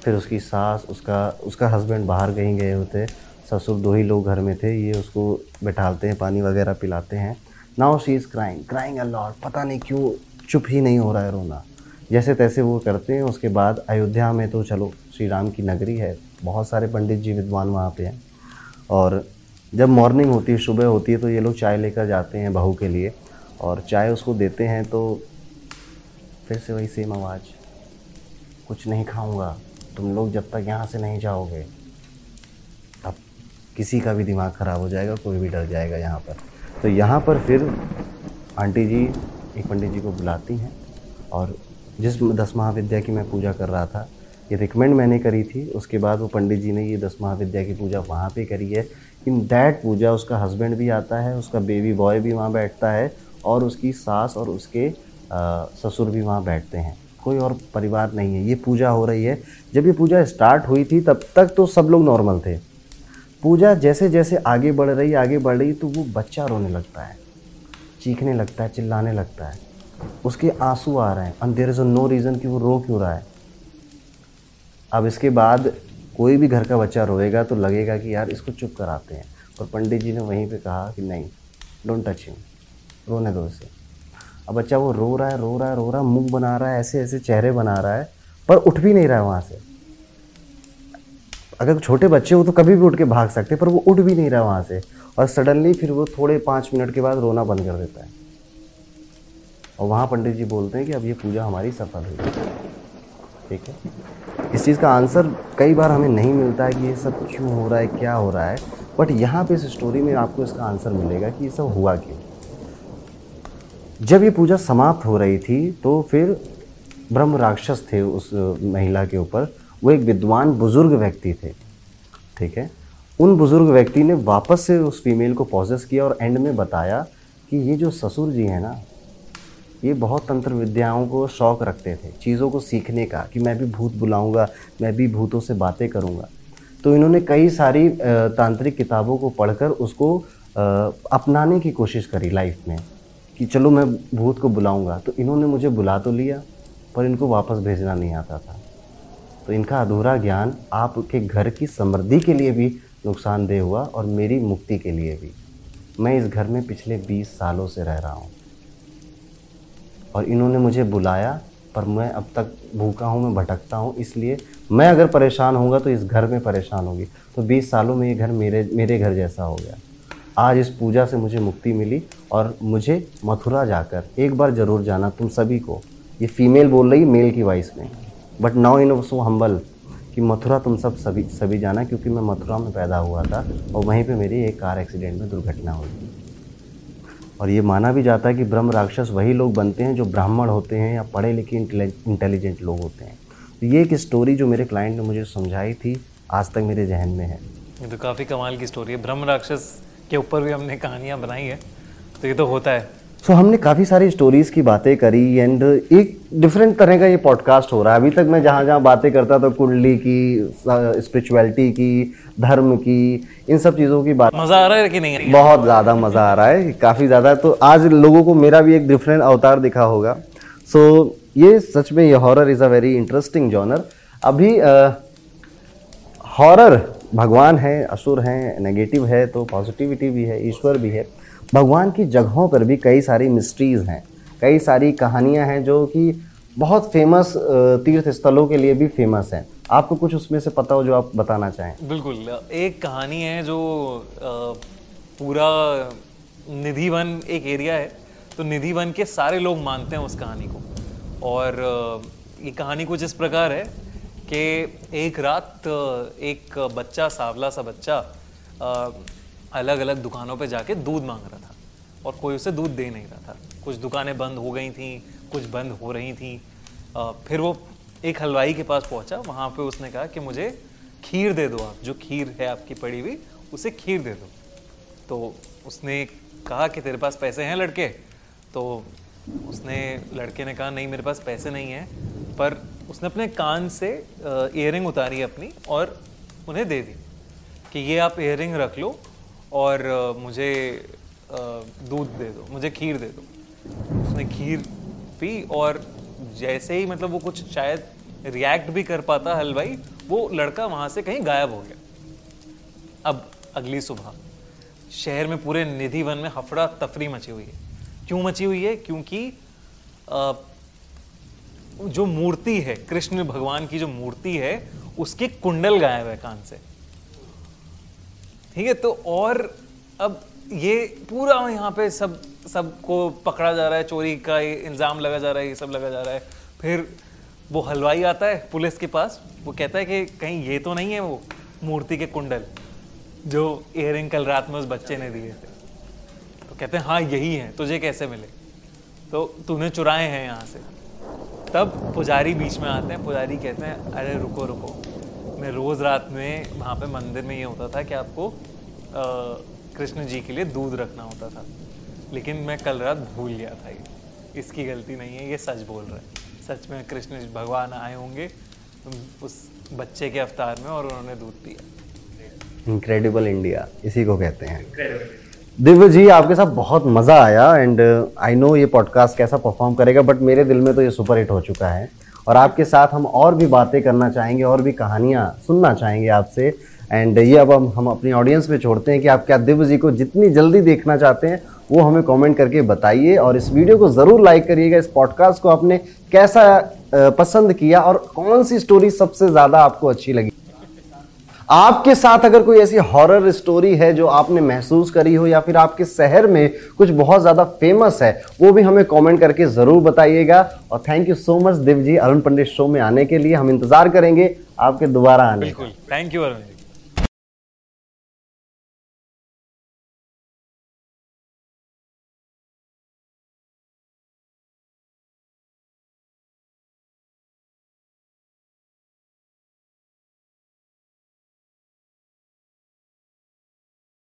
फिर उसकी सास, उसका उसका हस्बैंड बाहर कहीं गए होते, ससुर दो ही लोग घर में थे, ये उसको बैठालते हैं, पानी वगैरह पिलाते हैं। Now she is crying crying a lot पता नहीं क्यों चुप ही नहीं हो रहा है रोना। जैसे तैसे वो करते हैं, उसके बाद अयोध्या में तो चलो, श्री राम की नगरी है, बहुत सारे पंडित जी विद्वान वहाँ पे हैं। और जब मॉर्निंग होती है, सुबह होती है तो ये लोग चाय लेकर जाते हैं बहू के लिए, और चाय उसको देते हैं तो फिर से वही सेम आवाज़, कुछ नहीं खाऊँगा। तुम लोग जब तक यहाँ से नहीं जाओगे अब किसी का भी दिमाग ख़राब हो जाएगा, कोई भी डर जाएगा यहाँ पर। तो यहाँ पर फिर आंटी जी, एक पंडित जी को बुलाती हैं और जिस दस महाविद्या की मैं पूजा कर रहा था, ये रिकमेंड मैंने करी थी। उसके बाद वो पंडित जी ने ये दस महाविद्या की पूजा वहाँ पे करी है। इन दैट पूजा उसका हस्बैंड भी आता है, उसका बेबी बॉय भी वहाँ बैठता है और उसकी सास और उसके ससुर भी वहाँ बैठते हैं। कोई और परिवार नहीं है। ये पूजा हो रही है। जब ये पूजा स्टार्ट हुई थी, तब तक तो सब लोग नॉर्मल थे। पूजा जैसे जैसे आगे बढ़ रही, आगे बढ़ रही तो वो बच्चा रोने लगता है। चीखने लगता है, चिल्लाने लगता है। उसके आँसू आ रहे हैं। And there is a no reason कि वो रो क्यों रहा है। अब इसके बाद कोई भी घर का बच्चा रोएगा तो लगेगा कि यार इसको चुप कराते हैं। और पंडित जी ने वहीं पे कहा कि नहीं डोंट टच हिम रोने दो इसे। अब बच्चा वो रो रहा है, रो रहा है, रो रहा है, मुँह बना रहा है, ऐसे ऐसे चेहरे बना रहा है, पर उठ भी नहीं रहा है वहाँ से। अगर छोटे बच्चे हो तो कभी भी उठ के भाग सकते पर वो उठ भी नहीं रहा वहाँ से। और सडनली फिर वो थोड़े पाँच मिनट के बाद रोना बंद कर देता है। और वहाँ पंडित जी बोलते हैं कि अब ये पूजा हमारी सफल हुई। ठीक है? इस चीज़ का आंसर कई बार हमें नहीं मिलता है कि ये सब क्यों हो रहा है, क्या हो रहा है, बट यहाँ पे इस स्टोरी में आपको इसका आंसर मिलेगा कि ये सब हुआ क्यों। जब ये पूजा समाप्त हो रही थी तो फिर ब्रह्म राक्षस थे उस महिला के ऊपर। वो एक विद्वान बुज़ुर्ग व्यक्ति थे, ठीक है? उन बुज़ुर्ग व्यक्ति ने वापस से उस फीमेल को पॉजेस किया और एंड में बताया कि ये जो ससुर जी हैं ना, ये बहुत तंत्र विद्याओं को शौक रखते थे, चीज़ों को सीखने का, कि मैं भी भूत बुलाऊँगा, मैं भी भूतों से बातें करूँगा। तो इन्होंने कई सारी तांत्रिक किताबों को पढ़कर उसको अपनाने की कोशिश करी लाइफ में। कि चलो मैं भूत को बुलाऊँगा। तो इन्होंने मुझे बुला तो लिया, पर इनको वापस भेजना नहीं आता था। तो इनका अधूरा ज्ञान आपके घर की समृद्धि के लिए भी नुकसानदेह हुआ और मेरी मुक्ति के लिए भी। मैं इस घर में पिछले 20 सालों से रह रहा हूँ। और इन्होंने मुझे बुलाया, पर मैं अब तक भूखा हूँ, मैं भटकता हूँ, इसलिए मैं अगर परेशान होऊँगा तो इस घर में परेशान होगी। तो 20 सालों में ये घर मेरे मेरे घर जैसा हो गया। आज इस पूजा से मुझे मुक्ति मिली और मुझे मथुरा जाकर एक बार ज़रूर जाना तुम सभी को। ये फीमेल बोल रही मेल की वॉइस में। But now in so humble कि मथुरा तुम सब सभी सभी जाना क्योंकि मैं मथुरा में पैदा हुआ था और वहीं पे मेरी एक कार एक्सीडेंट में दुर्घटना हुई। और ये माना भी जाता है कि ब्रह्म राक्षस वही लोग बनते हैं जो ब्राह्मण होते हैं या पढ़े लिखे इंटेलिजेंट लोग होते हैं। तो ये एक स्टोरी जो मेरे क्लाइंट ने मुझे समझाई थी, आज तक मेरे जहन में है। ये तो काफ़ी कमाल की स्टोरी है। ब्रह्म राक्षस के ऊपर भी हमने कहानियाँ बनाई है तो ये तो होता है। सो so, हमने काफ़ी सारी स्टोरीज़ की बातें करी एंड एक डिफरेंट तरह का ये पॉडकास्ट हो रहा है। अभी तक मैं जहाँ जहाँ बातें करता था कुंडली की स्पिरिचुअलिटी की धर्म की इन सब चीज़ों की बात मज़ा आ रहा है कि नहीं? बहुत ज़्यादा मज़ा आ रहा है काफ़ी ज़्यादा। तो आज लोगों को मेरा भी एक डिफरेंट अवतार दिखा होगा। सो so, ये सच में ये horror is a very interesting genre अभी हॉरर भगवान है, असुर हैं नेगेटिव है तो पॉजिटिविटी भी है, ईश्वर भी है। भगवान की जगहों पर भी कई सारी मिस्ट्रीज़ हैं। कई सारी कहानियाँ हैं जो कि बहुत फ़ेमस तीर्थ स्थलों के लिए भी फ़ेमस हैं। आपको कुछ उसमें से पता हो जो आप बताना चाहें? बिल्कुल। एक कहानी है जो पूरा निधिवन एक एरिया है तो निधिवन के सारे लोग मानते हैं उस कहानी को। और ये कहानी कुछ इस प्रकार है कि एक रात, एक बच्चा, सावला सा बच्चा अलग अलग दुकानों पे जाके दूध मांग रहा था और कोई उसे दूध दे नहीं रहा था। कुछ दुकानें बंद हो गई थी, कुछ बंद हो रही थी। फिर वो एक हलवाई के पास पहुँचा, वहाँ पे उसने कहा कि मुझे खीर दे दो आप, जो खीर है आपकी पड़ी हुई, उसे खीर दे दो। तो उसने कहा कि तेरे पास पैसे हैं लड़के? तो उसने, लड़के ने कहा, नहीं, मेरे पास पैसे नहीं हैं। पर उसने अपने कान से इयरिंग उतारी अपनी और उन्हें दे दी कि, ये आप इयरिंग रख लो और मुझे दूध दे दो, मुझे खीर दे दो। उसने खीर पी और जैसे ही मतलब वो कुछ शायद रिएक्ट भी कर पाता हलवाई वो लड़का वहाँ से कहीं गायब हो गया। अब अगली सुबह, शहर में पूरे निधि वन में हफड़ा तफरी मची हुई है। क्यों मची हुई है? क्योंकि जो मूर्ति है, कृष्ण भगवान की जो मूर्ति है, उसके कुंडल गायब है कान से। ठीक है तो और अब ये पूरा यहाँ पे सब, सबको पकड़ा जा रहा है, चोरी का इल्ज़ाम लगा जा रहा है, ये सब लगा जा रहा है। फिर वो हलवाई आता है पुलिस के पास, वो कहता है कि कहीं ये तो नहीं है वो मूर्ति के कुंडल, जो इयरिंग कल रात में उस बच्चे ने दिए थे। तो कहते हैं हाँ यही है तुझे कैसे मिले? तो तूने चुराए हैं यहाँ से। तब पुजारी बीच में आते हैं पुजारी कहते हैं अरे रुको रुको। मैं रोज़ रात में वहाँ पे मंदिर में ये होता था कि आपको कृष्ण जी के लिए दूध रखना होता था। लेकिन मैं कल रात भूल गया था ये। इसकी गलती नहीं है ये सच बोल रहा है। सच में कृष्ण भगवान आए होंगे उस बच्चे के अवतार में और उन्होंने दूध पिया। इनक्रेडिबल इंडिया इसी को कहते हैं। दिव्य जी, आपके साथ बहुत मज़ा आया एंड आई नो ये पॉडकास्ट कैसा परफॉर्म करेगा बट मेरे दिल में तो ये सुपर हिट हो चुका है। और आपके साथ हम और भी बातें करना चाहेंगे, और भी कहानियाँ सुनना चाहेंगे आपसे। एंड ये अब हम हम अपनी ऑडियंस में छोड़ते हैं कि आप क्या दिव्य जी को जितनी जल्दी देखना चाहते हैं, वो हमें कमेंट करके बताइए। और इस वीडियो को ज़रूर लाइक करिएगा, इस पॉडकास्ट को आपने कैसा पसंद किया, और कौन सी स्टोरी सबसे ज़्यादा आपको अच्छी लगी? आपके साथ अगर कोई ऐसी हॉरर स्टोरी है जो आपने महसूस करी हो या फिर आपके शहर में कुछ बहुत ज़्यादा फ़ेमस है, वो भी हमें कमेंट करके ज़रूर बताइएगा। और thank you so much Dev ji Arun Pandit show में आने के लिए हम इंतज़ार करेंगे आपके दोबारा आने का। बिल्कुल। Thank you Arun